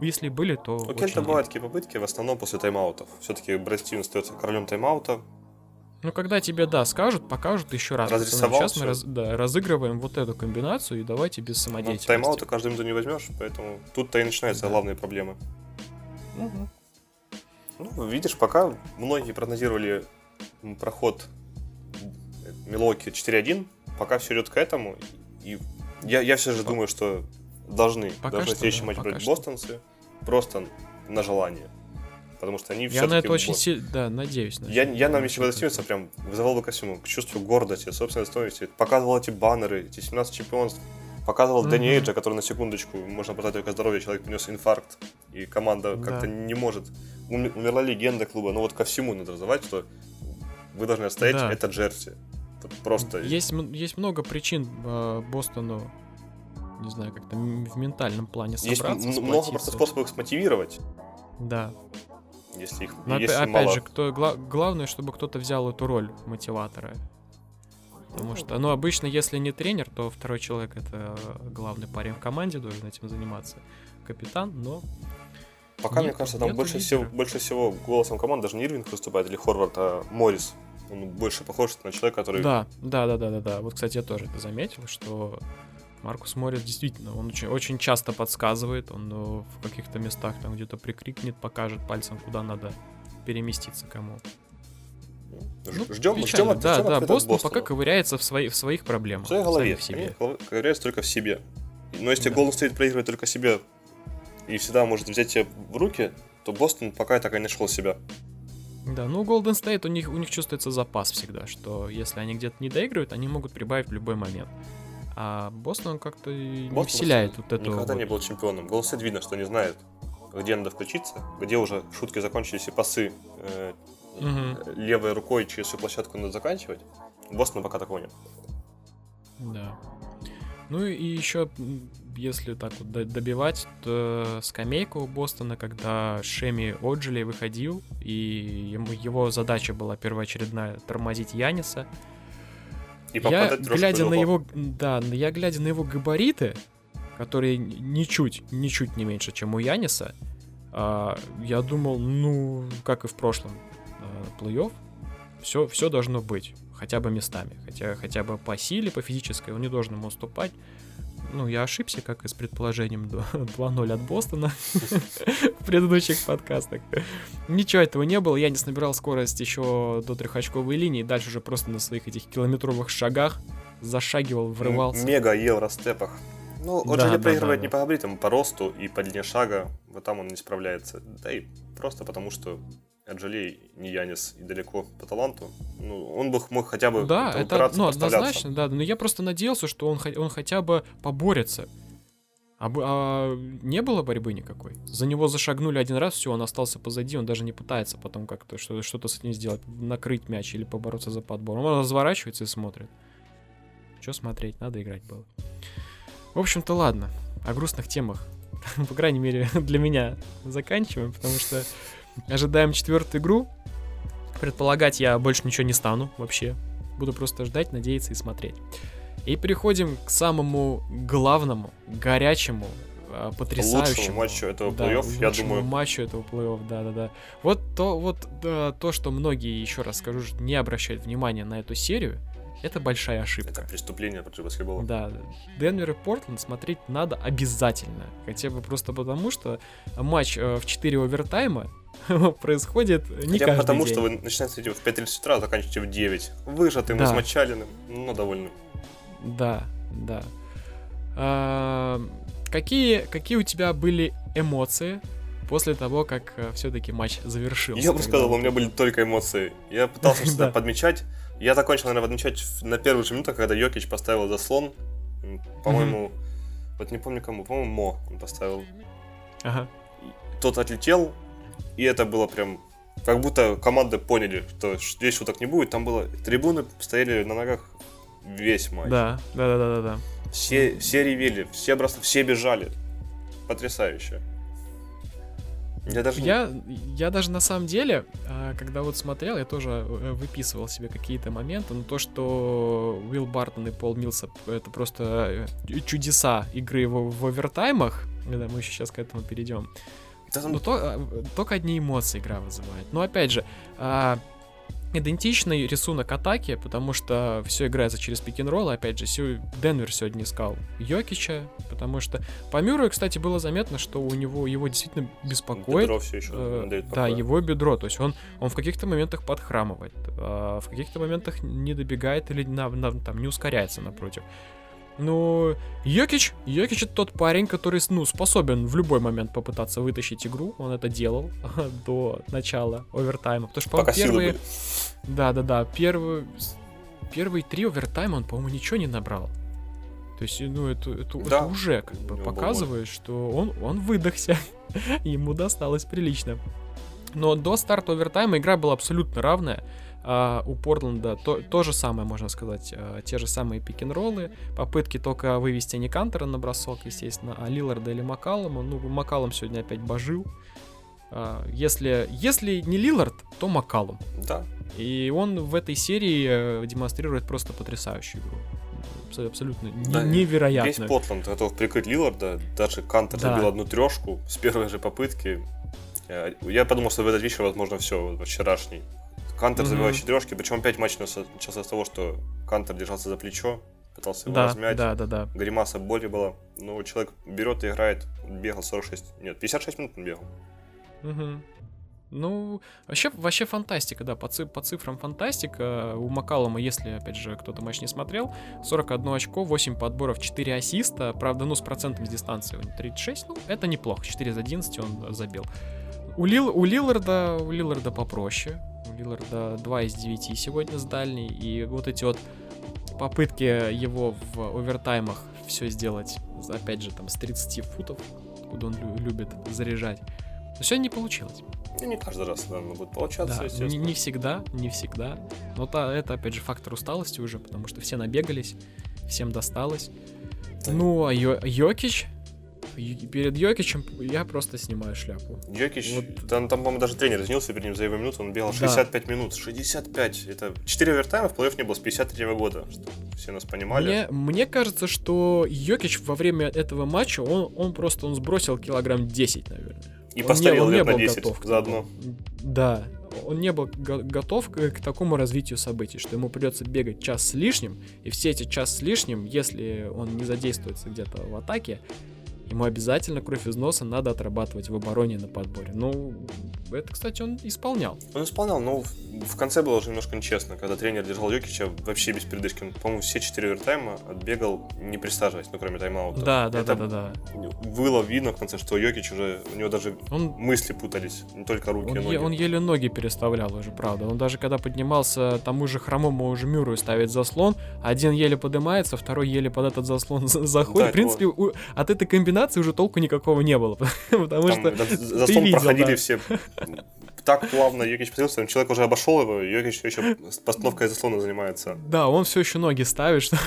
если были, то... У Кента бывают такие попытки, в основном после тайм-аутов. Все-таки Брэд Стивен остается королем тайм-аута. Ну, когда тебе, да, скажут, покажут еще раз. Сейчас мы раз, да, разыгрываем вот эту комбинацию, и давайте без самодеятельности. Ну, тайм-аута каждую минуту не возьмешь, поэтому тут-то и начинаются да. главные проблемы. Угу. Ну, видишь, пока многие прогнозировали проход Милоки 4-1, пока все идет к этому. И я, я все же думаю, что должны, пока должны следующий да, матч брать что. бостонцы просто на желание. Потому что они Я на это очень сильно, да, надеюсь. На я, я на Миссио Стивенса прям вызывал бы ко всему, к чувству гордости, собственной стоимости. Показывал эти баннеры, эти 17 чемпионств. Показывал mm-hmm. Дэнни Эйджа, который на секундочку, можно поставить только здоровье, человек принес инфаркт, и команда да. как-то не может. Умерла легенда клуба, но вот ко всему надо называть, что вы должны отстоять да. это джерси. Просто... Есть, есть много причин э, Бостону, не знаю, как-то в ментальном плане собраться. Есть много просто способов их смотивировать. Да. Если их Но если опять мало... же, кто, гла- главное, чтобы кто-то взял эту роль мотиватора. Потому что, ну, обычно, если не тренер, то второй человек это главный парень в команде, должен этим заниматься. Капитан, но. Пока, нет, мне кажется, там больше всего, больше всего голосом команды даже не Ирвинг выступает или Хорвард, а Моррис. Он больше похож на человека, который. Да, да, да, да, да, да. Вот, кстати, я тоже это заметил, что Маркус Моррис действительно, он очень, очень часто подсказывает, он ну, в каких-то местах там где-то прикрикнет, покажет пальцем, куда надо переместиться кому. Ну, ждем, печально. ждем, да, ждем да, Бостон пока ковыряется в, свои, в своих проблемах. В своей голове, в себе. Они ковыряются только в себе. Но если да. Golden State проигрывает только себе и всегда может взять тебя в руки, то Бостон пока так и не нашел себя. Да, ну Golden State у них, у них чувствуется запас всегда, что если они где-то не доигрывают, они могут прибавить в любой момент. А Бостон как-то не вселяет вот эту... Никогда вот... не был чемпионом. Голсет видно, что не знает, где надо включиться, где уже шутки закончились и пасы э, угу. левой рукой через всю площадку надо заканчивать. Бостон пока такого нет. Да. Ну и еще, если так вот добивать, то скамейка у Бостона, когда Шеми Оджили выходил, и ему, его задача была первоочередная тормозить Яниса, и я, глядя на его, да, я глядя на его габариты, которые ничуть, ничуть не меньше, чем у Яниса, а, я думал, ну, как и в прошлом а, плей-офф, все, все должно быть, хотя бы местами, хотя, хотя бы по силе, по физической, он не должен ему уступать, ну, я ошибся, как и с предположением 2-0 от Бостона в предыдущих подкастах. Ничего этого не было, я не набирал скорость еще до трехочковой линии, дальше уже просто на своих этих километровых шагах зашагивал, врывался. Мега евростепах. Ну, он да, же не да, проигрывает да, не по габаритам, по росту и по длине шага, вот там он не справляется. Да и просто потому, что Анджелей не Янис и далеко по таланту. Ну, он бы мог хотя бы Да, это ну, однозначно, да. Но я просто надеялся, что он, он хотя бы поборется. А, а не было борьбы никакой. За него зашагнули один раз, все, он остался позади, он даже не пытается потом как-то что- что-то с этим сделать, накрыть мяч или побороться за подбор. Он разворачивается и смотрит. Что смотреть, надо играть было. В общем-то, ладно. О грустных темах, по крайней мере, для меня заканчиваем, потому что Ожидаем четвертую игру. Предполагать я больше ничего не стану вообще. Буду просто ждать, надеяться и смотреть. И переходим к самому главному, горячему, а, потрясающему. Лучшему матчу этого да, плей-офф, я думаю. матчу этого плей-офф, да-да-да. Вот то, вот да, то, что многие, еще раз скажу, не обращают внимания на эту серию, это большая ошибка. Это преступление против баскетбола. Да, Денвер и Портленд смотреть надо обязательно. Хотя бы просто потому, что матч э, в 4 овертайма происходит не Хотя каждый потому, день. что вы начинаете в 5.30 утра, а заканчиваете в 9. Выжатым, да. измочаленным, но довольным. Да, да. А, какие, какие у тебя были эмоции после того, как э, все-таки матч завершился? Я бы сказал, у меня были только эмоции. Я пытался что-то подмечать. Я закончил, наверное, подмечать на первых же минутах, когда Йокич поставил заслон. По-моему, вот не помню кому, по-моему, Мо он поставил. Ага. Тот отлетел, и это было прям как будто команды поняли, что здесь шуток не будет. Там было трибуны стояли на ногах весь матч. Да, да, да, да, да. Все, все ревели, все бросали, все бежали. Потрясающе. Я даже... Я, я даже на самом деле, а, когда вот смотрел, я тоже э, выписывал себе какие-то моменты, но то, что Уилл Бартон и Пол Милсап это просто э, чудеса игры в, в овертаймах, да, мы еще сейчас к этому перейдем, ну, то, а, только одни эмоции игра вызывает. Но опять же, а, идентичный рисунок атаки, потому что все играется через пик-н-ролл. Опять же, Денвер сегодня искал Йокича, потому что по Мюррею, кстати, было заметно, что у него его действительно беспокоит. Бедро все еще э, да, его бедро. То есть он, он в каких-то моментах подхрамывает, э, в каких-то моментах не добегает или на, на, там не ускоряется напротив. Ну, Йокич, Йокич это тот парень, который, ну, способен в любой момент попытаться вытащить игру. Он это делал до начала овертайма. Потому что, по первые... Да-да-да, первые... Первые три овертайма он, по-моему, ничего не набрал. То есть, ну, это, это, да. это уже как бы показывает, что он, он выдохся. Ему досталось прилично. Но до старта овертайма игра была абсолютно равная. Uh, у Портленда то, то же самое, можно сказать, uh, те же самые пик-н-роллы, попытки только вывести не Кантера на бросок, естественно, а Лиларда или Макалома. Ну, Макалом сегодня опять божил. Uh, если, если не Лилард, то Макалом. Да. И он в этой серии э, демонстрирует просто потрясающую игру. Абсолютно да, невероятно. Весь Портленд готов прикрыть Лиларда. Даже Кантер да. забил одну трешку с первой же попытки. Я подумал, что в этот вечер, возможно, все, вчерашний. Кантер mm-hmm. забивает четырешки, причем опять матч начался с того, что Кантер держался за плечо, пытался его да, размять. Да, да, да. Гримаса боли была. Но человек берет и играет. Бегал 46. Нет, 56 минут он бегал. Угу. Ну, вообще, вообще фантастика, да, по, ци- по цифрам фантастика. У Макалома, если, опять же, кто-то матч не смотрел, 41 очко, 8 подборов, 4 ассиста. Правда, ну, с процентом с дистанции 36, ну, это неплохо. 4 из 11 он забил. У, Лил, у Лилларда, у Лилларда попроще. У Лилларда 2 из 9 сегодня с дальней. И вот эти вот попытки его в овертаймах все сделать, опять же, там, с 30 футов, куда он любит заряжать. Но сегодня не получилось. И не каждый раз, наверное, будет получаться, да, естественно. Не, не всегда, не всегда. Но та, это, опять же, фактор усталости уже, потому что все набегались, всем досталось. Да. Ну, а Йо- Йокич, перед Йокичем я просто снимаю шляпу. Йокич, вот. там, там по-моему, даже тренер извинился перед ним за его минуту, он бегал 65 да. минут. 65! Это 4 овертайма в плей-офф не было с 53 -го года, что все нас понимали. Мне, мне кажется, что Йокич во время этого матча, он, он просто он сбросил килограмм 10, наверное. И он постарел не, он не был 10 готов заодно. Да, он не был готов к, к такому развитию событий, что ему придется бегать час с лишним, и все эти час с лишним, если он не задействуется где-то в атаке, ему обязательно кровь из носа надо отрабатывать в обороне на подборе. Ну, это, кстати, он исполнял. Он исполнял, но в конце было уже немножко нечестно, когда тренер держал Йокича вообще без передышки. Он, по-моему, все четыре овертайма отбегал, не присаживаясь, ну, кроме тайм-аута. Да, да, это да, да, да. Было видно в конце, что Йокич уже, у него даже он, мысли путались, не только руки, он, и ноги. он еле ноги переставлял уже, правда. Он даже когда поднимался, тому же хромому уже Мюру ставить заслон, один еле поднимается, второй еле под этот заслон заходит. Да, в принципе, у, от этой комбинации уже толку никакого не было, потому Там что заслон видел, проходили да. все так плавно Йокич появился, человек уже обошел его, Йокич еще постановкой заслона занимается. Да, он все еще ноги ставит. Что...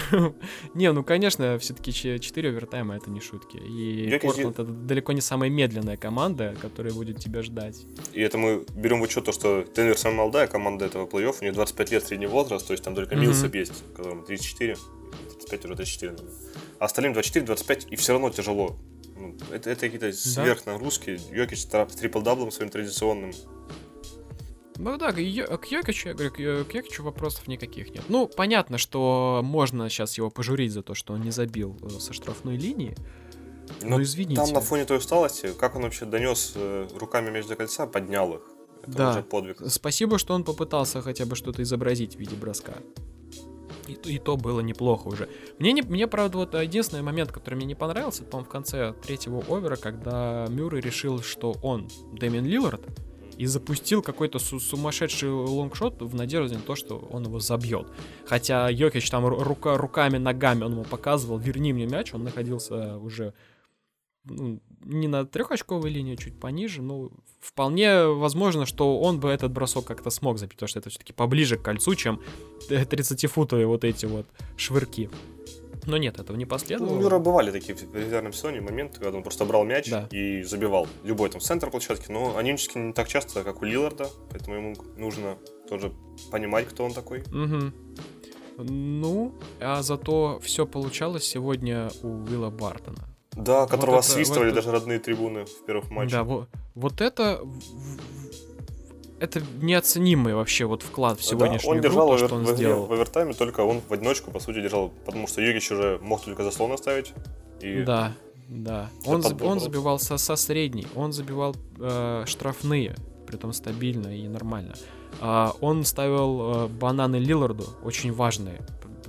не, ну конечно, все-таки 4 овертайма это не шутки. И Йокич... Это далеко не самая медленная команда, которая будет тебя ждать. И это мы берем в учет то, что Денвер самая молодая команда этого плей-оффа, у них 25 лет средний возраст, то есть там только Милсап mm-hmm. есть, которому 34, 35 уже 34, наверное. А остальным 24-25, и все равно тяжело. Ну, это, это какие-то сверхнагрузки. Да. Йокич с трипл-даблом своим традиционным. Ну да, к Йокичу, я говорю, к Йокичу вопросов никаких нет. Ну, понятно, что можно сейчас его пожурить за то, что он не забил э, со штрафной линии. Но, Но извините. Там на фоне той усталости, как он вообще донес э, руками между кольца, поднял их. Это да. уже подвиг. Спасибо, что он попытался хотя бы что-то изобразить в виде броска. И, и то было неплохо уже. Мне, не, мне, правда, вот единственный момент, который мне не понравился, это, в конце третьего овера, когда Мюррей решил, что он Дэмин Лиллард, и запустил какой-то су- сумасшедший лонгшот в надежде на то, что он его забьет. Хотя Йокич там рука, руками, ногами он ему показывал, верни мне мяч, он находился уже ну, не на трехочковой линии, чуть пониже, но вполне возможно, что он бы этот бросок как-то смог забить, потому что это все-таки поближе к кольцу, чем 30-футовые вот эти вот швырки. Но нет, этого не последовало. Ну, у Юра бывали такие в регулярном сезоне моменты, когда он просто брал мяч да. и забивал любой там центр площадки, но они не так часто, как у Лиларда, поэтому ему нужно тоже понимать, кто он такой. Угу. Ну, а зато все получалось сегодня у Уилла Бартона. Да, которого вот это, свистывали вот даже родные трибуны в первых матчах. Да, вот, вот это это неоценимый вообще вот вклад в сегодняшнюю да, он игру, держал то, что он в, сделал. в овертайме, только он в одиночку, по сути, держал, потому что Юрич уже мог только заслон оставить. И... Да, да. Он, заб, он забивал со, со средней, он забивал э, штрафные, при том стабильно и нормально. А, он ставил э, бананы Лиларду, очень важные,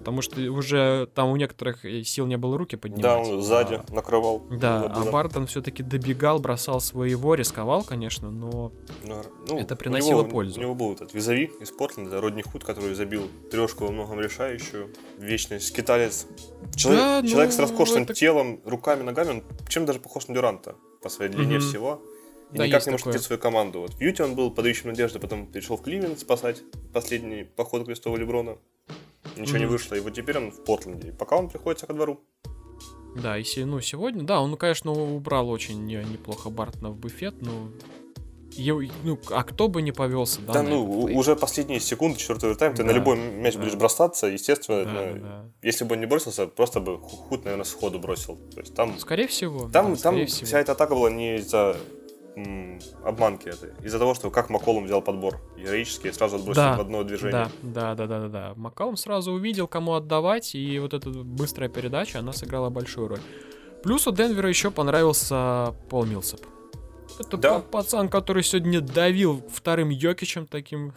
потому что уже там у некоторых сил не было руки поднимать. Да, он сзади а, накрывал. Да, а Бартон все-таки добегал, бросал своего, рисковал, конечно, но ну, ну, это приносило у него, пользу. У него был этот визави из Портленда, Родни Худ, который забил трешку во многом решающую, вечный скиталец. Человек, да, человек ну, с роскошным это... телом, руками, ногами, он чем даже похож на Дюранта по своей длине mm-hmm. всего. И да, никак не может найти свою команду. Вот в Юте он был подающим надежды, потом перешел в Кливленд спасать последний поход крестового Леброна ничего mm-hmm. не вышло. И вот теперь он в Портленде. И пока он приходится ко двору. Да, и ну, сегодня, да, он, конечно, убрал очень неплохо Бартона в буфет, но ну, а кто бы не повелся, да? Да, ну, уже последние секунды четвертого тайм, ты да, на любой мяч да. будешь бросаться, естественно, да, ну, да. если бы он не бросился, просто бы худ, наверное, сходу бросил. То есть там. Скорее всего. Там, да, там скорее вся всего. эта атака была не из-за обманки этой. Из-за того, что как Маколум взял подбор героически и сразу отбросил да, в одно движение. Да, да, да, да, да. Маколум сразу увидел, кому отдавать, и вот эта быстрая передача, она сыграла большую роль. Плюс у Денвера еще понравился Пол Милсоп. Это да. пацан, который сегодня давил вторым Йокичем таким.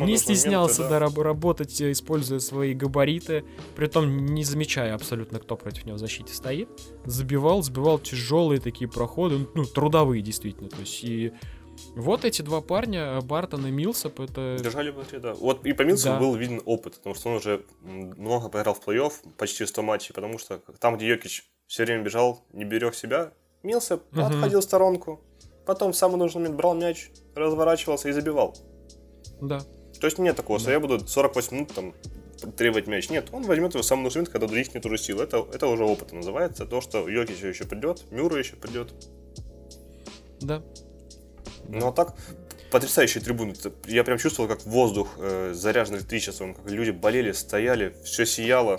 не стеснялся моменты, да. да, работать, используя свои габариты. Притом не замечая абсолютно, кто против него в защите стоит. Забивал, забивал тяжелые такие проходы. Ну, трудовые, действительно. То есть и вот эти два парня, Бартон и Милсоп, это... Держали внутри, да. Вот и по Милсопу да. был виден опыт, потому что он уже много поиграл в плей-офф, почти 100 матчей, потому что там, где Йокич все время бежал, не берег себя, Милсоп угу. отходил в сторонку, потом в самый нужный момент брал мяч, разворачивался и забивал. Да. То есть нет такого, да. что я буду 48 минут там требовать мяч. Нет, он возьмет его в самый нужный момент, когда других нет уже сил. Это, это уже опыт называется. То, что Йокич еще придет, Мюра еще придет. Да. Ну а так, потрясающие трибуны. Я прям чувствовал, как воздух э, заряжен электричеством, как люди болели, стояли, все сияло.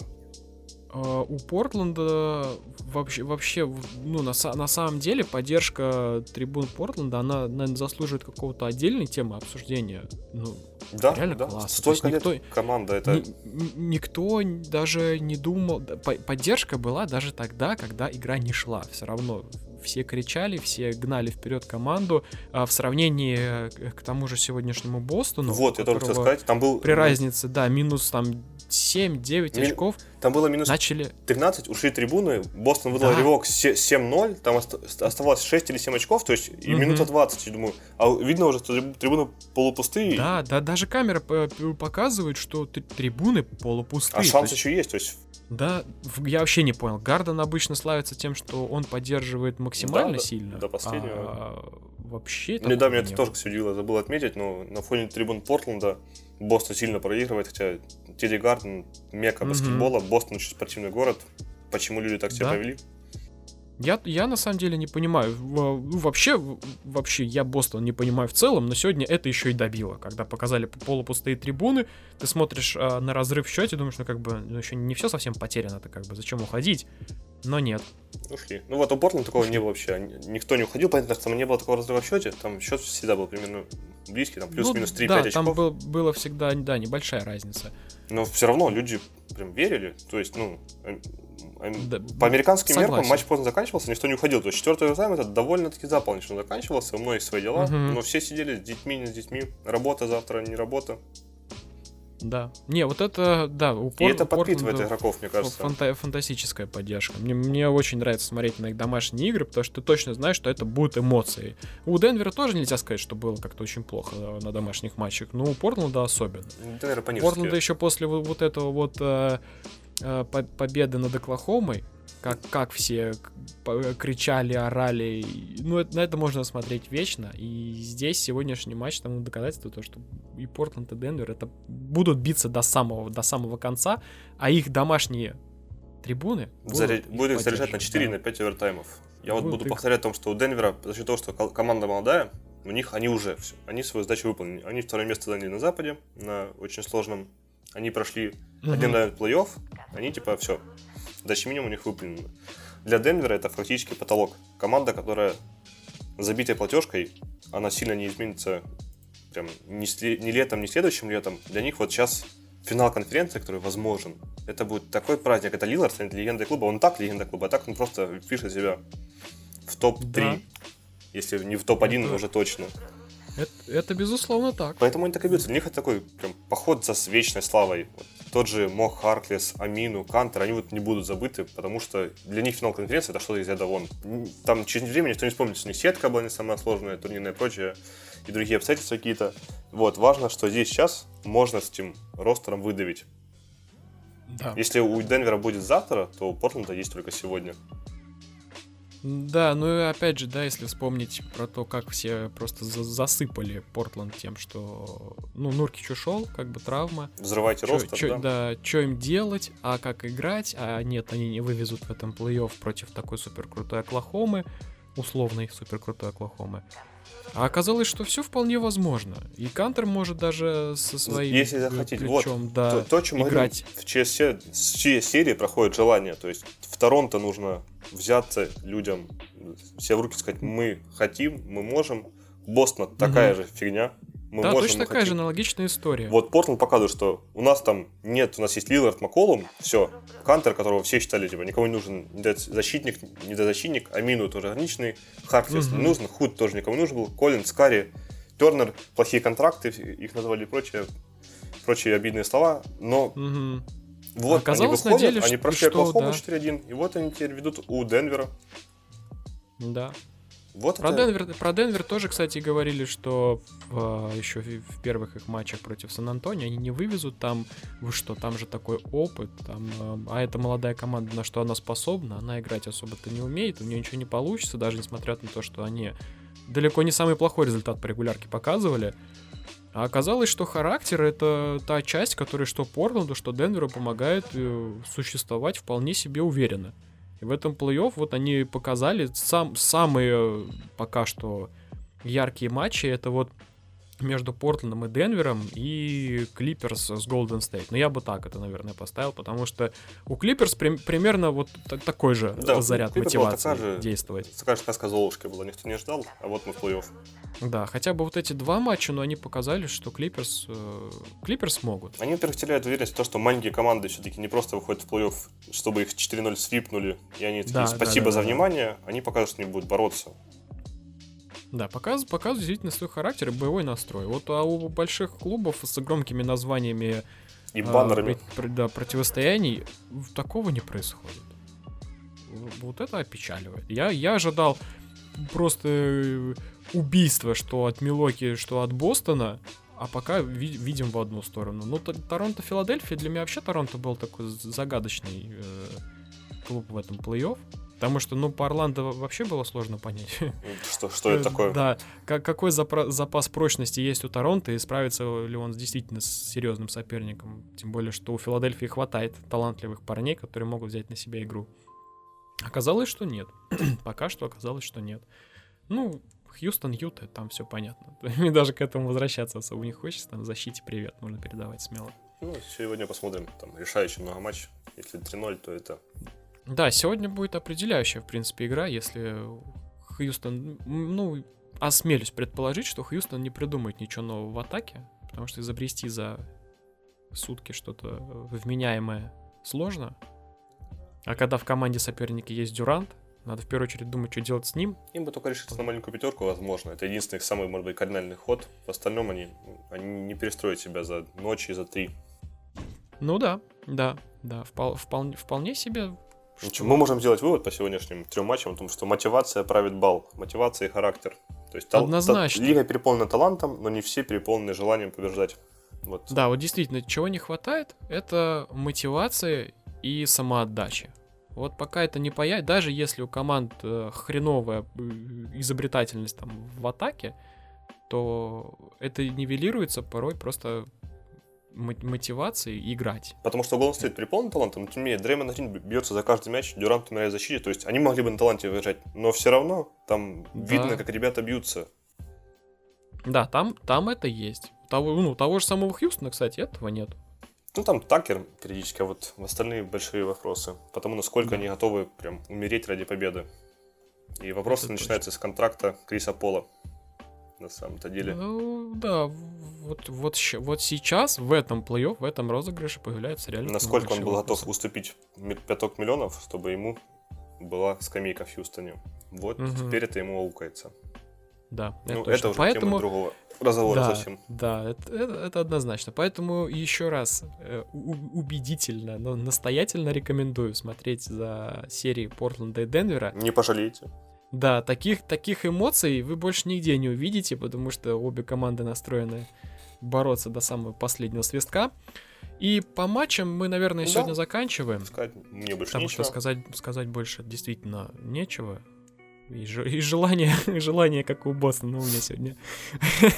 А, у Портленда вообще, вообще ну, на, на самом деле поддержка трибун Портленда, она, наверное, заслуживает какого-то отдельной темы обсуждения. Ну, да, реально да. классно. Столько лет никто, команда это... Ни, никто даже не думал... Поддержка была даже тогда, когда игра не шла. Все равно все кричали, все гнали вперед команду. А в сравнении э, к тому же сегодняшнему Бостону... Вот, я только хотел сказать, там был... При разнице, да, минус там 7-9 Ми... очков. Там было минус начали... 13, ушли трибуны, Бостон выдал да. ревок 7-0, там оставалось 6 или 7 очков, то есть и угу. минута 20, я думаю. А видно уже, что трибуны полупустые. Да, да, даже камера показывает, что трибуны полупустые. А шанс есть... еще есть, то есть да, я вообще не понял. Гарден обычно славится тем, что он поддерживает максимально да, сильно. До последнего. А, вообще Мне да, меня это тоже, удивило, забыл отметить, но на фоне трибун Портленда Бостон сильно проигрывает, хотя Тедди Гарден, мека баскетбола, mm-hmm. Бостон очень спортивный город. Почему люди так себя да. повели? Я, я на самом деле не понимаю. Ну, вообще, вообще, я Бостон не понимаю в целом, но сегодня это еще и добило. Когда показали полупустые трибуны, ты смотришь а, на разрыв в счете, думаешь, ну как бы ну, еще не все совсем потеряно, то как бы зачем уходить? Но нет. Ушли. Ну вот у Портленда такого Ушли. не было вообще. Никто не уходил, понятно, что там не было такого разрыва в счете. Там счет всегда был примерно близкий, там плюс-минус ну, 3-5 да, очков. там был, было всегда, да, небольшая разница. Но все равно люди прям верили. То есть, ну, да, По американским согласен. меркам матч поздно заканчивался, никто не уходил. То есть четвертый тайм это довольно-таки заполнично заканчивался. У многих свои дела, угу. но все сидели с детьми, не с детьми. Работа завтра, не работа. Да. Не, вот это, да, упор. И это подпитывает Портленда игроков, мне кажется. Фанта- фантастическая поддержка. Мне, мне очень нравится смотреть на их домашние игры, потому что ты точно знаешь, что это будут эмоции. У Денвера тоже нельзя сказать, что было как-то очень плохо на домашних матчах, но у Портленда особенно. Денвер Портленда еще после вот, этого вот э, победы над Оклахомой, как, как все кричали, орали. Ну, это, на это можно смотреть вечно. И здесь сегодняшний матч тому доказательство, то, что и Портленд, и Денвер это будут биться до самого, до самого конца, а их домашние трибуны будут, Заря... будут заряжать на 4 да. на 5 овертаймов. Я вот буду их... повторять о том, что у Денвера, за счет того, что команда молодая, у них они уже все, они свою задачу выполнили. Они второе место заняли на Западе, на очень сложном они прошли угу. один плей-офф, они типа все, задача минимум у них выполнена. Для Денвера это фактически потолок. Команда, которая забитая платежкой, она сильно не изменится прям не, сле- не летом, не следующим летом. Для них вот сейчас финал конференции, который возможен. Это будет такой праздник. Это Лилард станет легендой клуба. Он так легенда клуба, а так он просто пишет себя в топ-3. Да. Если не в топ-1, это... уже точно. Это, это безусловно так. Поэтому они так и бьются. Для них это такой прям поход за вечной славой. Вот тот же Мох, Харклес, Амину, Кантер, они вот не будут забыты, потому что для них финал конференции это что-то из ряда вон. Там через время никто не вспомнит, что у них сетка была не самая сложная, турнирная и прочее, и другие обстоятельства какие-то. Вот, важно, что здесь сейчас можно с этим ростером выдавить. Да. Если у Денвера будет завтра, то у Портленда есть только сегодня. Да, ну и опять же, да, если вспомнить про то, как все просто за засыпали Портланд тем, что, ну, Нуркич ушел, как бы травма. Взрывайте ростер, чё, да? Да, что им делать, а как играть, а нет, они не вывезут в этом плей-офф против такой супер крутой Оклахомы, условной супер крутой Оклахомы. А оказалось, что все вполне возможно. И Кантер может даже со своим Если захотите, плечом, вот, да, то, то, чем играть. в ЧС, серии проходит желание. То есть в Торонто нужно взяться людям, все в руки сказать, мы хотим, мы можем. Бостон такая угу. же фигня. Мы да, можем, точно такая хотим. же аналогичная история. Вот Портленд показывает, что у нас там нет, у нас есть Лилард, Макколум, все. Кантер, которого все считали, типа, никому не нужен защитник, недозащитник, Амину тоже ограниченный, Харклес угу. не нужен, Худ тоже никому не нужен был, Коллинс, Карри, Тернер, плохие контракты, их назвали прочее, прочие обидные слова, но угу. вот Оказалось они выходят, деле, они прошли Оклахому да. 4-1, и вот они теперь ведут у Денвера. Да. Вот про, это... Денвер, про Денвер тоже, кстати, говорили, что э, еще в, в первых их матчах против Сан-Антонио они не вывезут там, вы что, там же такой опыт, там, э, а эта молодая команда, на что она способна, она играть особо-то не умеет, у нее ничего не получится, даже несмотря на то, что они далеко не самый плохой результат по регулярке показывали. А оказалось, что характер — это та часть, которая что Портленду, что Денверу помогает э, существовать вполне себе уверенно. В этом плей-офф вот они показали сам, самые пока что яркие матчи. Это вот между Портландом и Денвером и Клиперс с Голден Стейт. Но я бы так это, наверное, поставил, потому что у Клиперс при, примерно вот такой же да, заряд мотивации такая же, действовать. Такая же сказка Золушки была, никто не ждал, а вот мы в плей-офф. Да, хотя бы вот эти два матча, но они показали, что Клиперс, Клиперс могут. Они, во-первых, теряют уверенность в том, что маленькие команды все-таки не просто выходят в плей-офф, чтобы их 4-0 свипнули, и они такие, да, спасибо да, да, за да, внимание, они покажут, что они будут бороться. Да, показывает, показывает действительно свой характер и боевой настрой. Вот а у больших клубов с громкими названиями и баннерами. А, да, противостояний такого не происходит. Вот это опечаливает. Я, я ожидал просто э, убийства, что от Милоки, что от Бостона, а пока ви- видим в одну сторону. Ну, Торонто-Филадельфия, для меня вообще Торонто был такой загадочный э, клуб в этом плей-офф. Потому что, ну, по Орландо вообще было сложно понять. Что, что это такое? Да, как, какой запра- запас прочности есть у Торонто, и справится ли он действительно с серьезным соперником. Тем более, что у Филадельфии хватает талантливых парней, которые могут взять на себя игру. Оказалось, что нет. Пока что оказалось, что нет. Ну, Хьюстон, Юта, там все понятно. Мне даже к этому возвращаться особо не хочется. Там защите привет можно передавать смело. Ну, сегодня посмотрим. Там решающий много матч. Если 3-0, то это да, сегодня будет определяющая, в принципе, игра, если Хьюстон, ну, осмелюсь предположить, что Хьюстон не придумает ничего нового в атаке, потому что изобрести за сутки что-то вменяемое сложно. А когда в команде соперника есть Дюрант, надо в первую очередь думать, что делать с ним. Им бы только решиться на маленькую пятерку, возможно. Это единственный самый, может быть, кардинальный ход. В остальном они, они не перестроят себя за ночь и за три. Ну да, да, да, впол, вполне, вполне себе что... Мы можем сделать вывод по сегодняшним трем матчам о том, что мотивация правит бал. Мотивация и характер. То есть Однозначно. Та- лига переполнена талантом, но не все переполнены желанием побеждать. Вот. Да, вот действительно, чего не хватает, это мотивация и самоотдача. Вот пока это не появится, даже если у команд э, хреновая э, изобретательность там в атаке, то это нивелируется порой просто мотивации играть. Потому что Golden State переполнен талантом, но тем не менее Дреймон Грин бьется за каждый мяч, Дюрант умирает в защите, то есть они могли бы на таланте выезжать, но все равно там да. видно, как ребята бьются. Да, там, там это есть. Того, ну, того же самого Хьюстона, кстати, этого нет. Ну, там Такер периодически, а вот остальные большие вопросы. Потому насколько да. они готовы прям умереть ради победы. И вопросы это начинаются точно. с контракта Криса Пола. На самом-то деле. Ну, да, вот, вот, вот сейчас в этом плей-офф, в этом розыгрыше появляется реально... Насколько он был вопросов. готов уступить пяток миллионов, чтобы ему была скамейка в Хьюстоне. Вот угу. теперь это ему аукается. Да, это, ну, точно. это уже Поэтому... тема другого разговора да, совсем. Да, это, это, это однозначно. Поэтому еще раз э, убедительно, но настоятельно рекомендую смотреть за серией Портленда и Денвера. Не пожалеете. Да, таких, таких эмоций вы больше нигде не увидите, потому что обе команды настроены бороться до самого последнего свистка. И по матчам мы, наверное, да. сегодня заканчиваем. Сказать мне больше потому нечего. что сказать, сказать больше действительно нечего. И, ж, и желание, желание, как у Бостона у меня сегодня.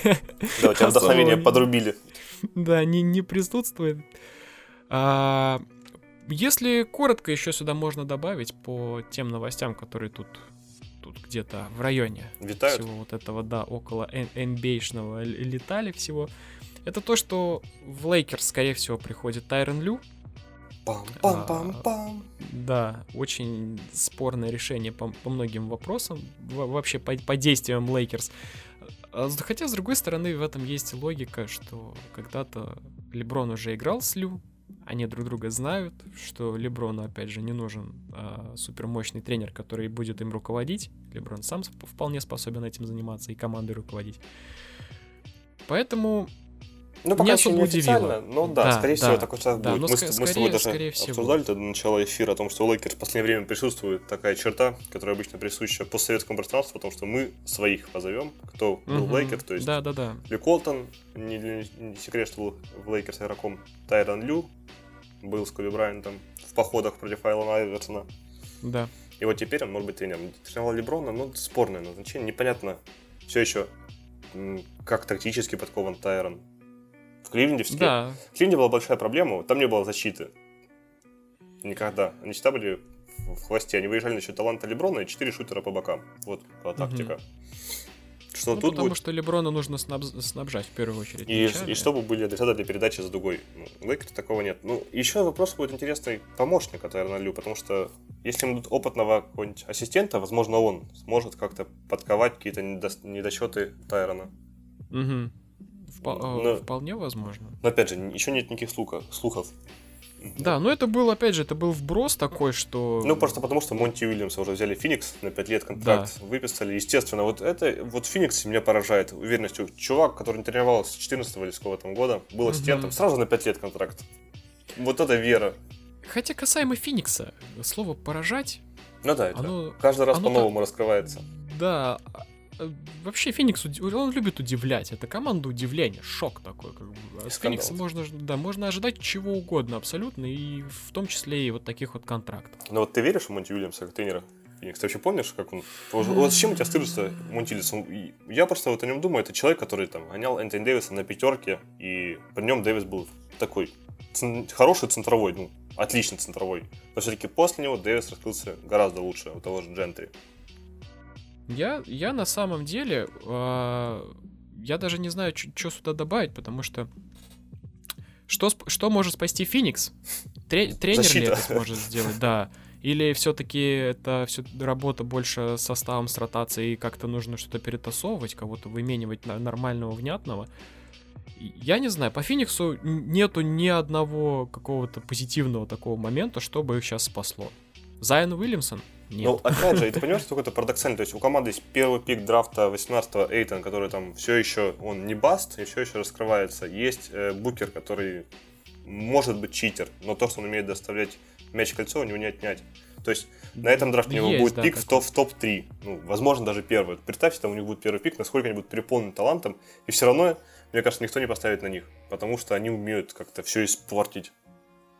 Да, у тебя вдохновение подрубили. Да, не, не присутствует. А, если коротко еще сюда можно добавить по тем новостям, которые тут тут где-то в районе Витают. всего вот этого, да, около NBA-шного летали всего. Это то, что в Лейкерс, скорее всего, приходит Тайрон Лю. Пам-пам-пам-пам. А, да, очень спорное решение по, по многим вопросам, вообще по, по действиям Лейкерс. А, хотя, с другой стороны, в этом есть логика, что когда-то Леброн уже играл с Лю, они друг друга знают, что Леброну, опять же, не нужен а, супермощный тренер, который будет им руководить. Леброн сам вполне способен этим заниматься и командой руководить. Поэтому ну, пока еще не официально, но да, да скорее да, всего, такой состав да, будет. Мы, скорее, мы с тобой даже обсуждали всего. до начала эфира о том, что у Лейкерс в последнее время присутствует такая черта, которая обычно присуща постсоветскому пространству, потому что мы своих позовем, кто был угу. Лейкер, то есть да, да, да. Лю Колтон, не, не, секрет, что был в Лейкерс игроком, Тайрон Лю, был с Коби Брайантом в походах против Аллена Айверсона. Да. И вот теперь он может быть тренером. Тренировал Леброна, ну, спорное назначение, непонятно все еще, как тактически подкован Тайрон в Кливленде все да. В Кливленде была большая проблема, там не было защиты. Никогда. Они всегда были в хвосте. Они выезжали на счет таланта Леброна и 4 шутера по бокам. Вот была тактика. Угу. Что ну, тут потому будет... что Леброна нужно снаб... снабжать в первую очередь. И, и чтобы были адресаты для передачи за дугой. Ну, Лейкерс такого нет. Ну, еще вопрос будет интересный помощник Тайрона Лю, потому что если им дадут опытного какого-нибудь ассистента, возможно, он сможет как-то подковать какие-то недосчеты Тайрона. Угу. Впо- э, но, вполне возможно. Но опять же, еще нет никаких слухов. слухов. Да, но это был, опять же, это был вброс такой, что... Ну, просто потому, что Монти Уильямса уже взяли Феникс на 5 лет контракт, да. выписали. Естественно, вот это, вот Феникс меня поражает уверенностью. Чувак, который не тренировался с 14 или с какого там года, был ассистентом, угу. сразу на 5 лет контракт. Вот это вера. Хотя касаемо Феникса, слово «поражать» Ну да, это оно, каждый раз по-новому так... раскрывается. Да, вообще Феникс, он любит удивлять. Это команда удивления, шок такой. Как бы. От Феникса можно, да, можно ожидать чего угодно абсолютно, и в том числе и вот таких вот контрактов. Ну вот ты веришь в Монти Уильямса как тренера? Феникс, ты вообще помнишь, как он... Вот с чем у тебя стыдится Монти Уильямс? Я просто вот о нем думаю, это человек, который там гонял Энтони Дэвиса на пятерке, и при нем Дэвис был такой хороший центровой, ну, отличный центровой. Но все-таки после него Дэвис раскрылся гораздо лучше у того же Джентри. Я, я на самом деле, э, я даже не знаю, что сюда добавить, потому что что, что может спасти Феникс? Тре, тренер Защита. ли это сможет сделать? Да. Или все-таки это все работа больше составом с ротацией, и как-то нужно что-то перетасовывать, кого-то выменивать на нормального, внятного? Я не знаю, по Фениксу нету ни одного какого-то позитивного такого момента, чтобы их сейчас спасло. Зайон Уильямсон? Нет. Ну, опять же, ты понимаешь, что это парадоксально? То есть у команды есть первый пик драфта 18-го Эйтон, который там все еще, он не баст, и все еще раскрывается. Есть э, Букер, который может быть читер, но то, что он умеет доставлять мяч в кольцо, у него не отнять. То есть на этом драфте у него есть, будет да, пик в, топ, в топ-3. Ну, возможно, даже первый. Представьте, там у них будет первый пик, насколько они будут переполнены талантом, и все равно, мне кажется, никто не поставит на них, потому что они умеют как-то все испортить.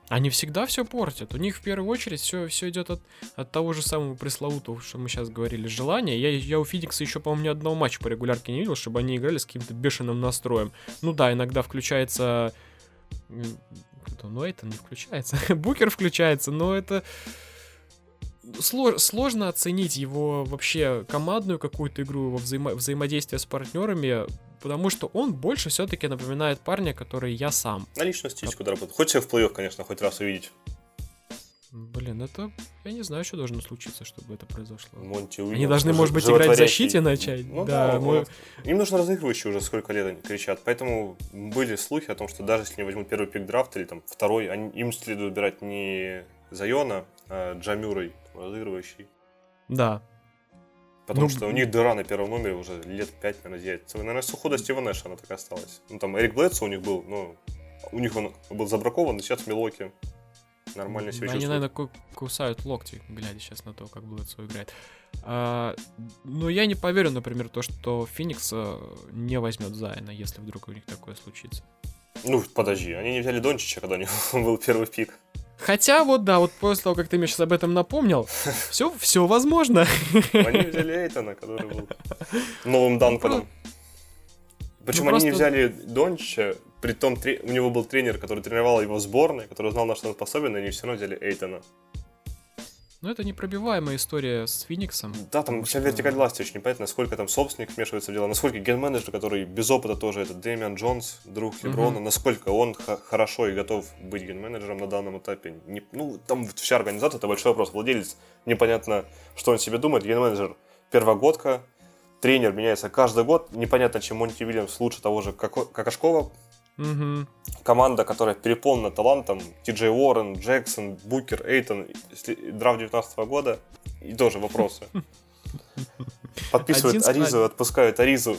Они всегда все портят. У них в первую очередь все, все идет от, от того же самого пресловутого, что мы сейчас говорили, желания. Я, я у Феникса еще, по-моему, ни одного матча по регулярке не видел, чтобы они играли с каким-то бешеным настроем. Ну да, иногда включается... Ну, это не включается. Букер включается, но это слож, сложно оценить его вообще командную какую-то игру, его взаимо, взаимодействие с партнерами, потому что он больше все-таки напоминает парня, который я сам. На личную стичку, да, работает. Хочется в плей-офф, конечно, хоть раз увидеть. Блин, это... Я не знаю, что должно случиться, чтобы это произошло. Монти Уильямс, Они должны, может быть, играть в защите начать? Ну да, да мой... им нужно разыгрывающие уже сколько лет они кричат. Поэтому были слухи о том, что даже если они возьмут первый пик драфта или там второй, они, им следует убирать не Зайона, а Джамюрой, разыгрывающий. Да. Потому ну, что у них дыра на первом номере уже лет пять, наверное, деется. Наверное, с ухода Стива Нэша она так осталась. Ну, там Эрик Блэдсон у них был, но у них он был забракован, и сейчас Милоки нормально себя Они, наверное, кусают локти, глядя сейчас на то, как Блэдсо играет. А, ну, я не поверю, например, то, что Феникс не возьмет Зайна, если вдруг у них такое случится. Ну, подожди, они не взяли Дончича, когда у них был первый пик. Хотя вот, да, вот после того, как ты мне сейчас об этом напомнил, все, все возможно. Они взяли Эйтона, который был новым Данконом. Причем ну, они не взяли Дончича, при том у него был тренер, который тренировал его сборной, который знал, на что он способен, и они все равно взяли Эйтона. Ну, это непробиваемая история с Фениксом. Да, там вся что... вертикаль власти очень непонятно, насколько там собственник вмешивается в дело, насколько ген-менеджер, который без опыта тоже, это Дэмиан Джонс, друг Леброна, угу. насколько он хорошо и готов быть ген-менеджером на данном этапе. Не, ну, там вся организация, это большой вопрос. Владелец, непонятно, что он себе думает. Ген-менеджер первогодка, тренер меняется каждый год. Непонятно, чем Монти Вильямс лучше того же Какашкова Угу. Команда, которая переполнена талантом, Ти Джей Уоррен, Джексон, Букер, Эйтон, драфт 19 года, и тоже вопросы. Подписывают Один... Аризу, отпускают Аризу.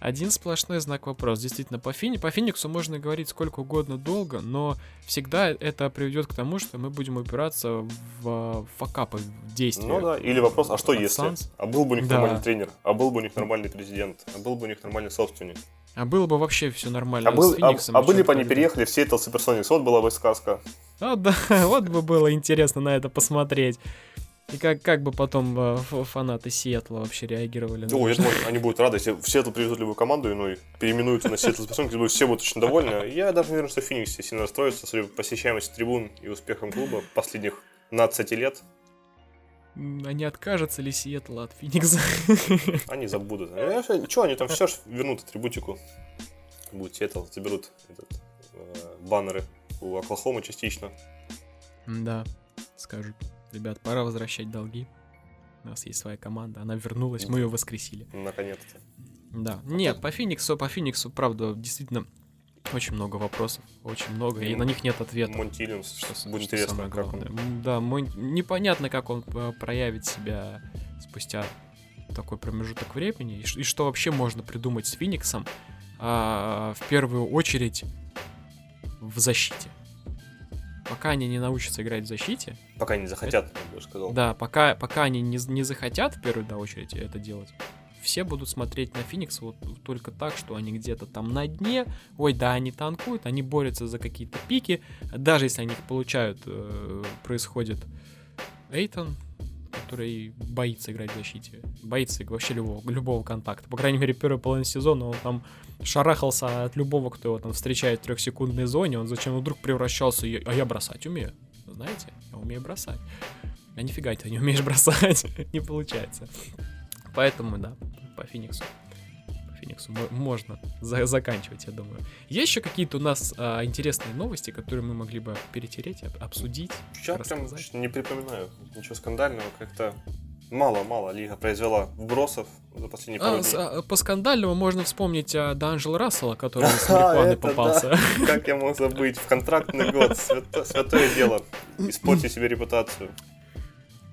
Один сплошной знак вопрос. Действительно, по, Фини... по Фениксу можно говорить сколько угодно долго, но всегда это приведет к тому, что мы будем упираться в факапы, в действия. Ну да, или вопрос, а что если? Санс? А был бы у них да. нормальный тренер? А был бы у них нормальный президент? А был бы у них нормальный собственник? А было бы вообще все нормально а, был, а, а были бы они переехали в Сиэтл Суперсоникс, вот была бы сказка. А, да, вот бы было интересно на это посмотреть. И как, как бы потом э, фанаты Сиэтла вообще реагировали? О, я думаю, они будут рады, если в Сиэтл привезут любую команду иную, переименуются на Сиэтл Суперсоникс, все будут очень довольны. Я даже уверен, что Феникс сильно расстроится, судя по посещаемости трибун и успехам клуба последних 15 лет. А не откажется ли Сиэтл от Феникса? Они забудут. Э, Че, они там все же вернут атрибутику. Будет Сиэтл, заберут этот, э, баннеры у Оклахомы частично. Да, скажут. Ребят, пора возвращать долги. У нас есть своя команда, она вернулась, мы ее воскресили. Наконец-то. Да. Нет, по Фениксу, по Фениксу, правда, действительно очень много вопросов, очень много, и на них нет ответа. Монти что, будет что интересно, как он... Да, мой... непонятно, как он э, проявит себя спустя такой промежуток времени, и, и что вообще можно придумать с Фениксом, а, в первую очередь в защите. Пока они не научатся играть в защите... Пока не захотят, это... я бы сказал. Да, пока, пока они не, не захотят в первую очередь это делать, все будут смотреть на Феникс вот только так, что они где-то там на дне. Ой, да, они танкуют, они борются за какие-то пики. Даже если они их получают, э, происходит Эйтон, который боится играть в защите. Боится вообще любого, любого контакта. По крайней мере, первый половина сезона он там шарахался от любого, кто его там встречает в трехсекундной зоне. Он зачем вдруг превращался, а я бросать умею. Знаете, я умею бросать. А нифига ты не умеешь бросать. не получается. Поэтому, да, по Фениксу. По Фениксу можно за заканчивать, я думаю. Есть еще какие-то у нас а, интересные новости, которые мы могли бы перетереть, обсудить? Я прям не припоминаю ничего скандального, как-то мало-мало лига произвела вбросов за последние пару а, дней. А, по скандальному можно вспомнить а, Данжел Рассела, который с марихуаной попался. Да. Как я мог забыть? В контрактный год. Свято, святое дело. Испортить себе репутацию.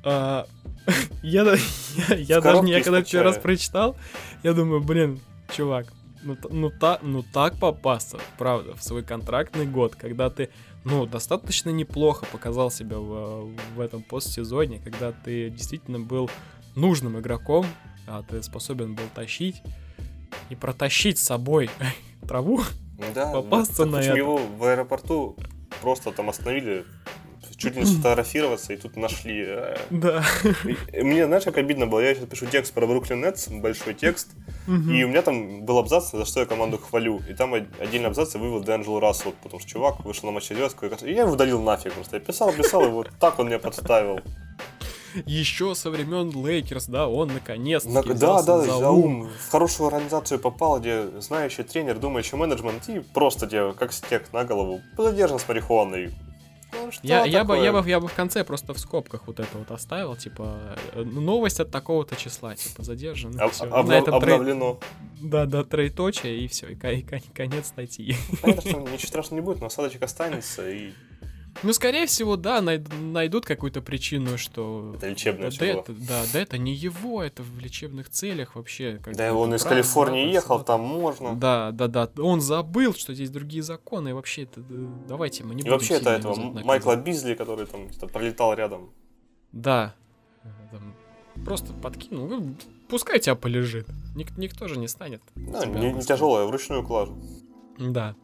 А, я, я, я даже не, когда первый раз прочитал, я думаю, блин, чувак, ну, ну, та, ну так попасться, правда, в свой контрактный год, когда ты, ну, достаточно неплохо показал себя в, в этом постсезоне, когда ты действительно был нужным игроком, а ты способен был тащить и протащить с собой траву, да, попасться ну, на это. его в аэропорту просто там остановили чуть ли не сфотографироваться, и тут нашли. Э. Да. И мне, знаешь, как обидно было, я сейчас пишу текст про Бруклин Нетс, большой текст, и у меня там был абзац, за что я команду хвалю, и там отдельный абзац я вывел Д'Анджело Рассел, потому что чувак вышел на матч звезд, и я его удалил нафиг просто. Я писал, писал, и вот так он меня подставил. Еще со времен Лейкерс, да, он наконец-то на, Да, да, за ум. В хорошую организацию попал, где знающий тренер, думающий менеджмент, и просто тебе, как снег на голову, задержан с марихуаной Ну, я, я, бы, я, бы, я бы в конце просто в скобках вот это вот оставил, типа, э, новость от такого-то числа, типа, задержан. Об, обнов, на этом обновлено. Трей... Да, да, троеточие, и все, и, и, и конец статьи. Понятно, что ничего страшного не будет, но осадочек останется, и ну, скорее всего, да, найдут какую-то причину, что... Это лечебное да, это, да, да, это не его, это в лечебных целях вообще. Да, он из Калифорнии ехал, там можно. Да, да, да, он забыл, что здесь другие законы, и вообще это... Давайте мы не будем... И вообще это этого Майкла Бизли, который там пролетал рядом. Да. Там, просто подкинул, ну, пускай тебя полежит. Ник- никто же не станет. Да, не, не тяжелая, вручную клажу. Да.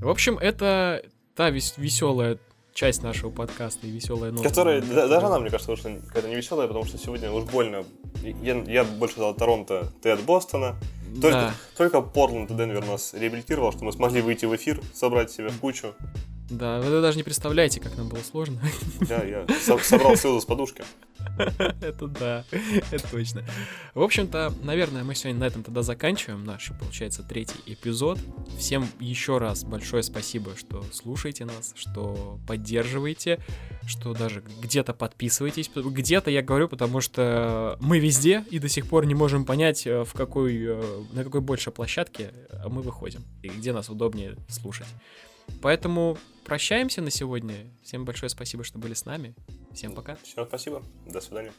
В общем, это та вес- веселая часть нашего подкаста и веселая новость. Которая, да, даже она, мне кажется, что какая-то не веселая, потому что сегодня уж больно. Я, я больше дал Торонто, ты от Бостона. Только, да. только Портленд и Денвер нас реабилитировал, что мы смогли выйти в эфир, собрать себя в кучу. Да, вы даже не представляете, как нам было сложно. Да, я собрал слезы с подушки. Это да, это точно. В общем-то, наверное, мы сегодня на этом тогда заканчиваем наш, получается, третий эпизод. Всем еще раз большое спасибо, что слушаете нас, что поддерживаете, что даже где-то подписываетесь. Где-то я говорю, потому что мы везде и до сих пор не можем понять, э, в какой, э, на какой больше площадке мы выходим и где нас удобнее слушать. Поэтому прощаемся на сегодня. Всем большое спасибо, что были с нами. Всем пока. Всем спасибо. До свидания.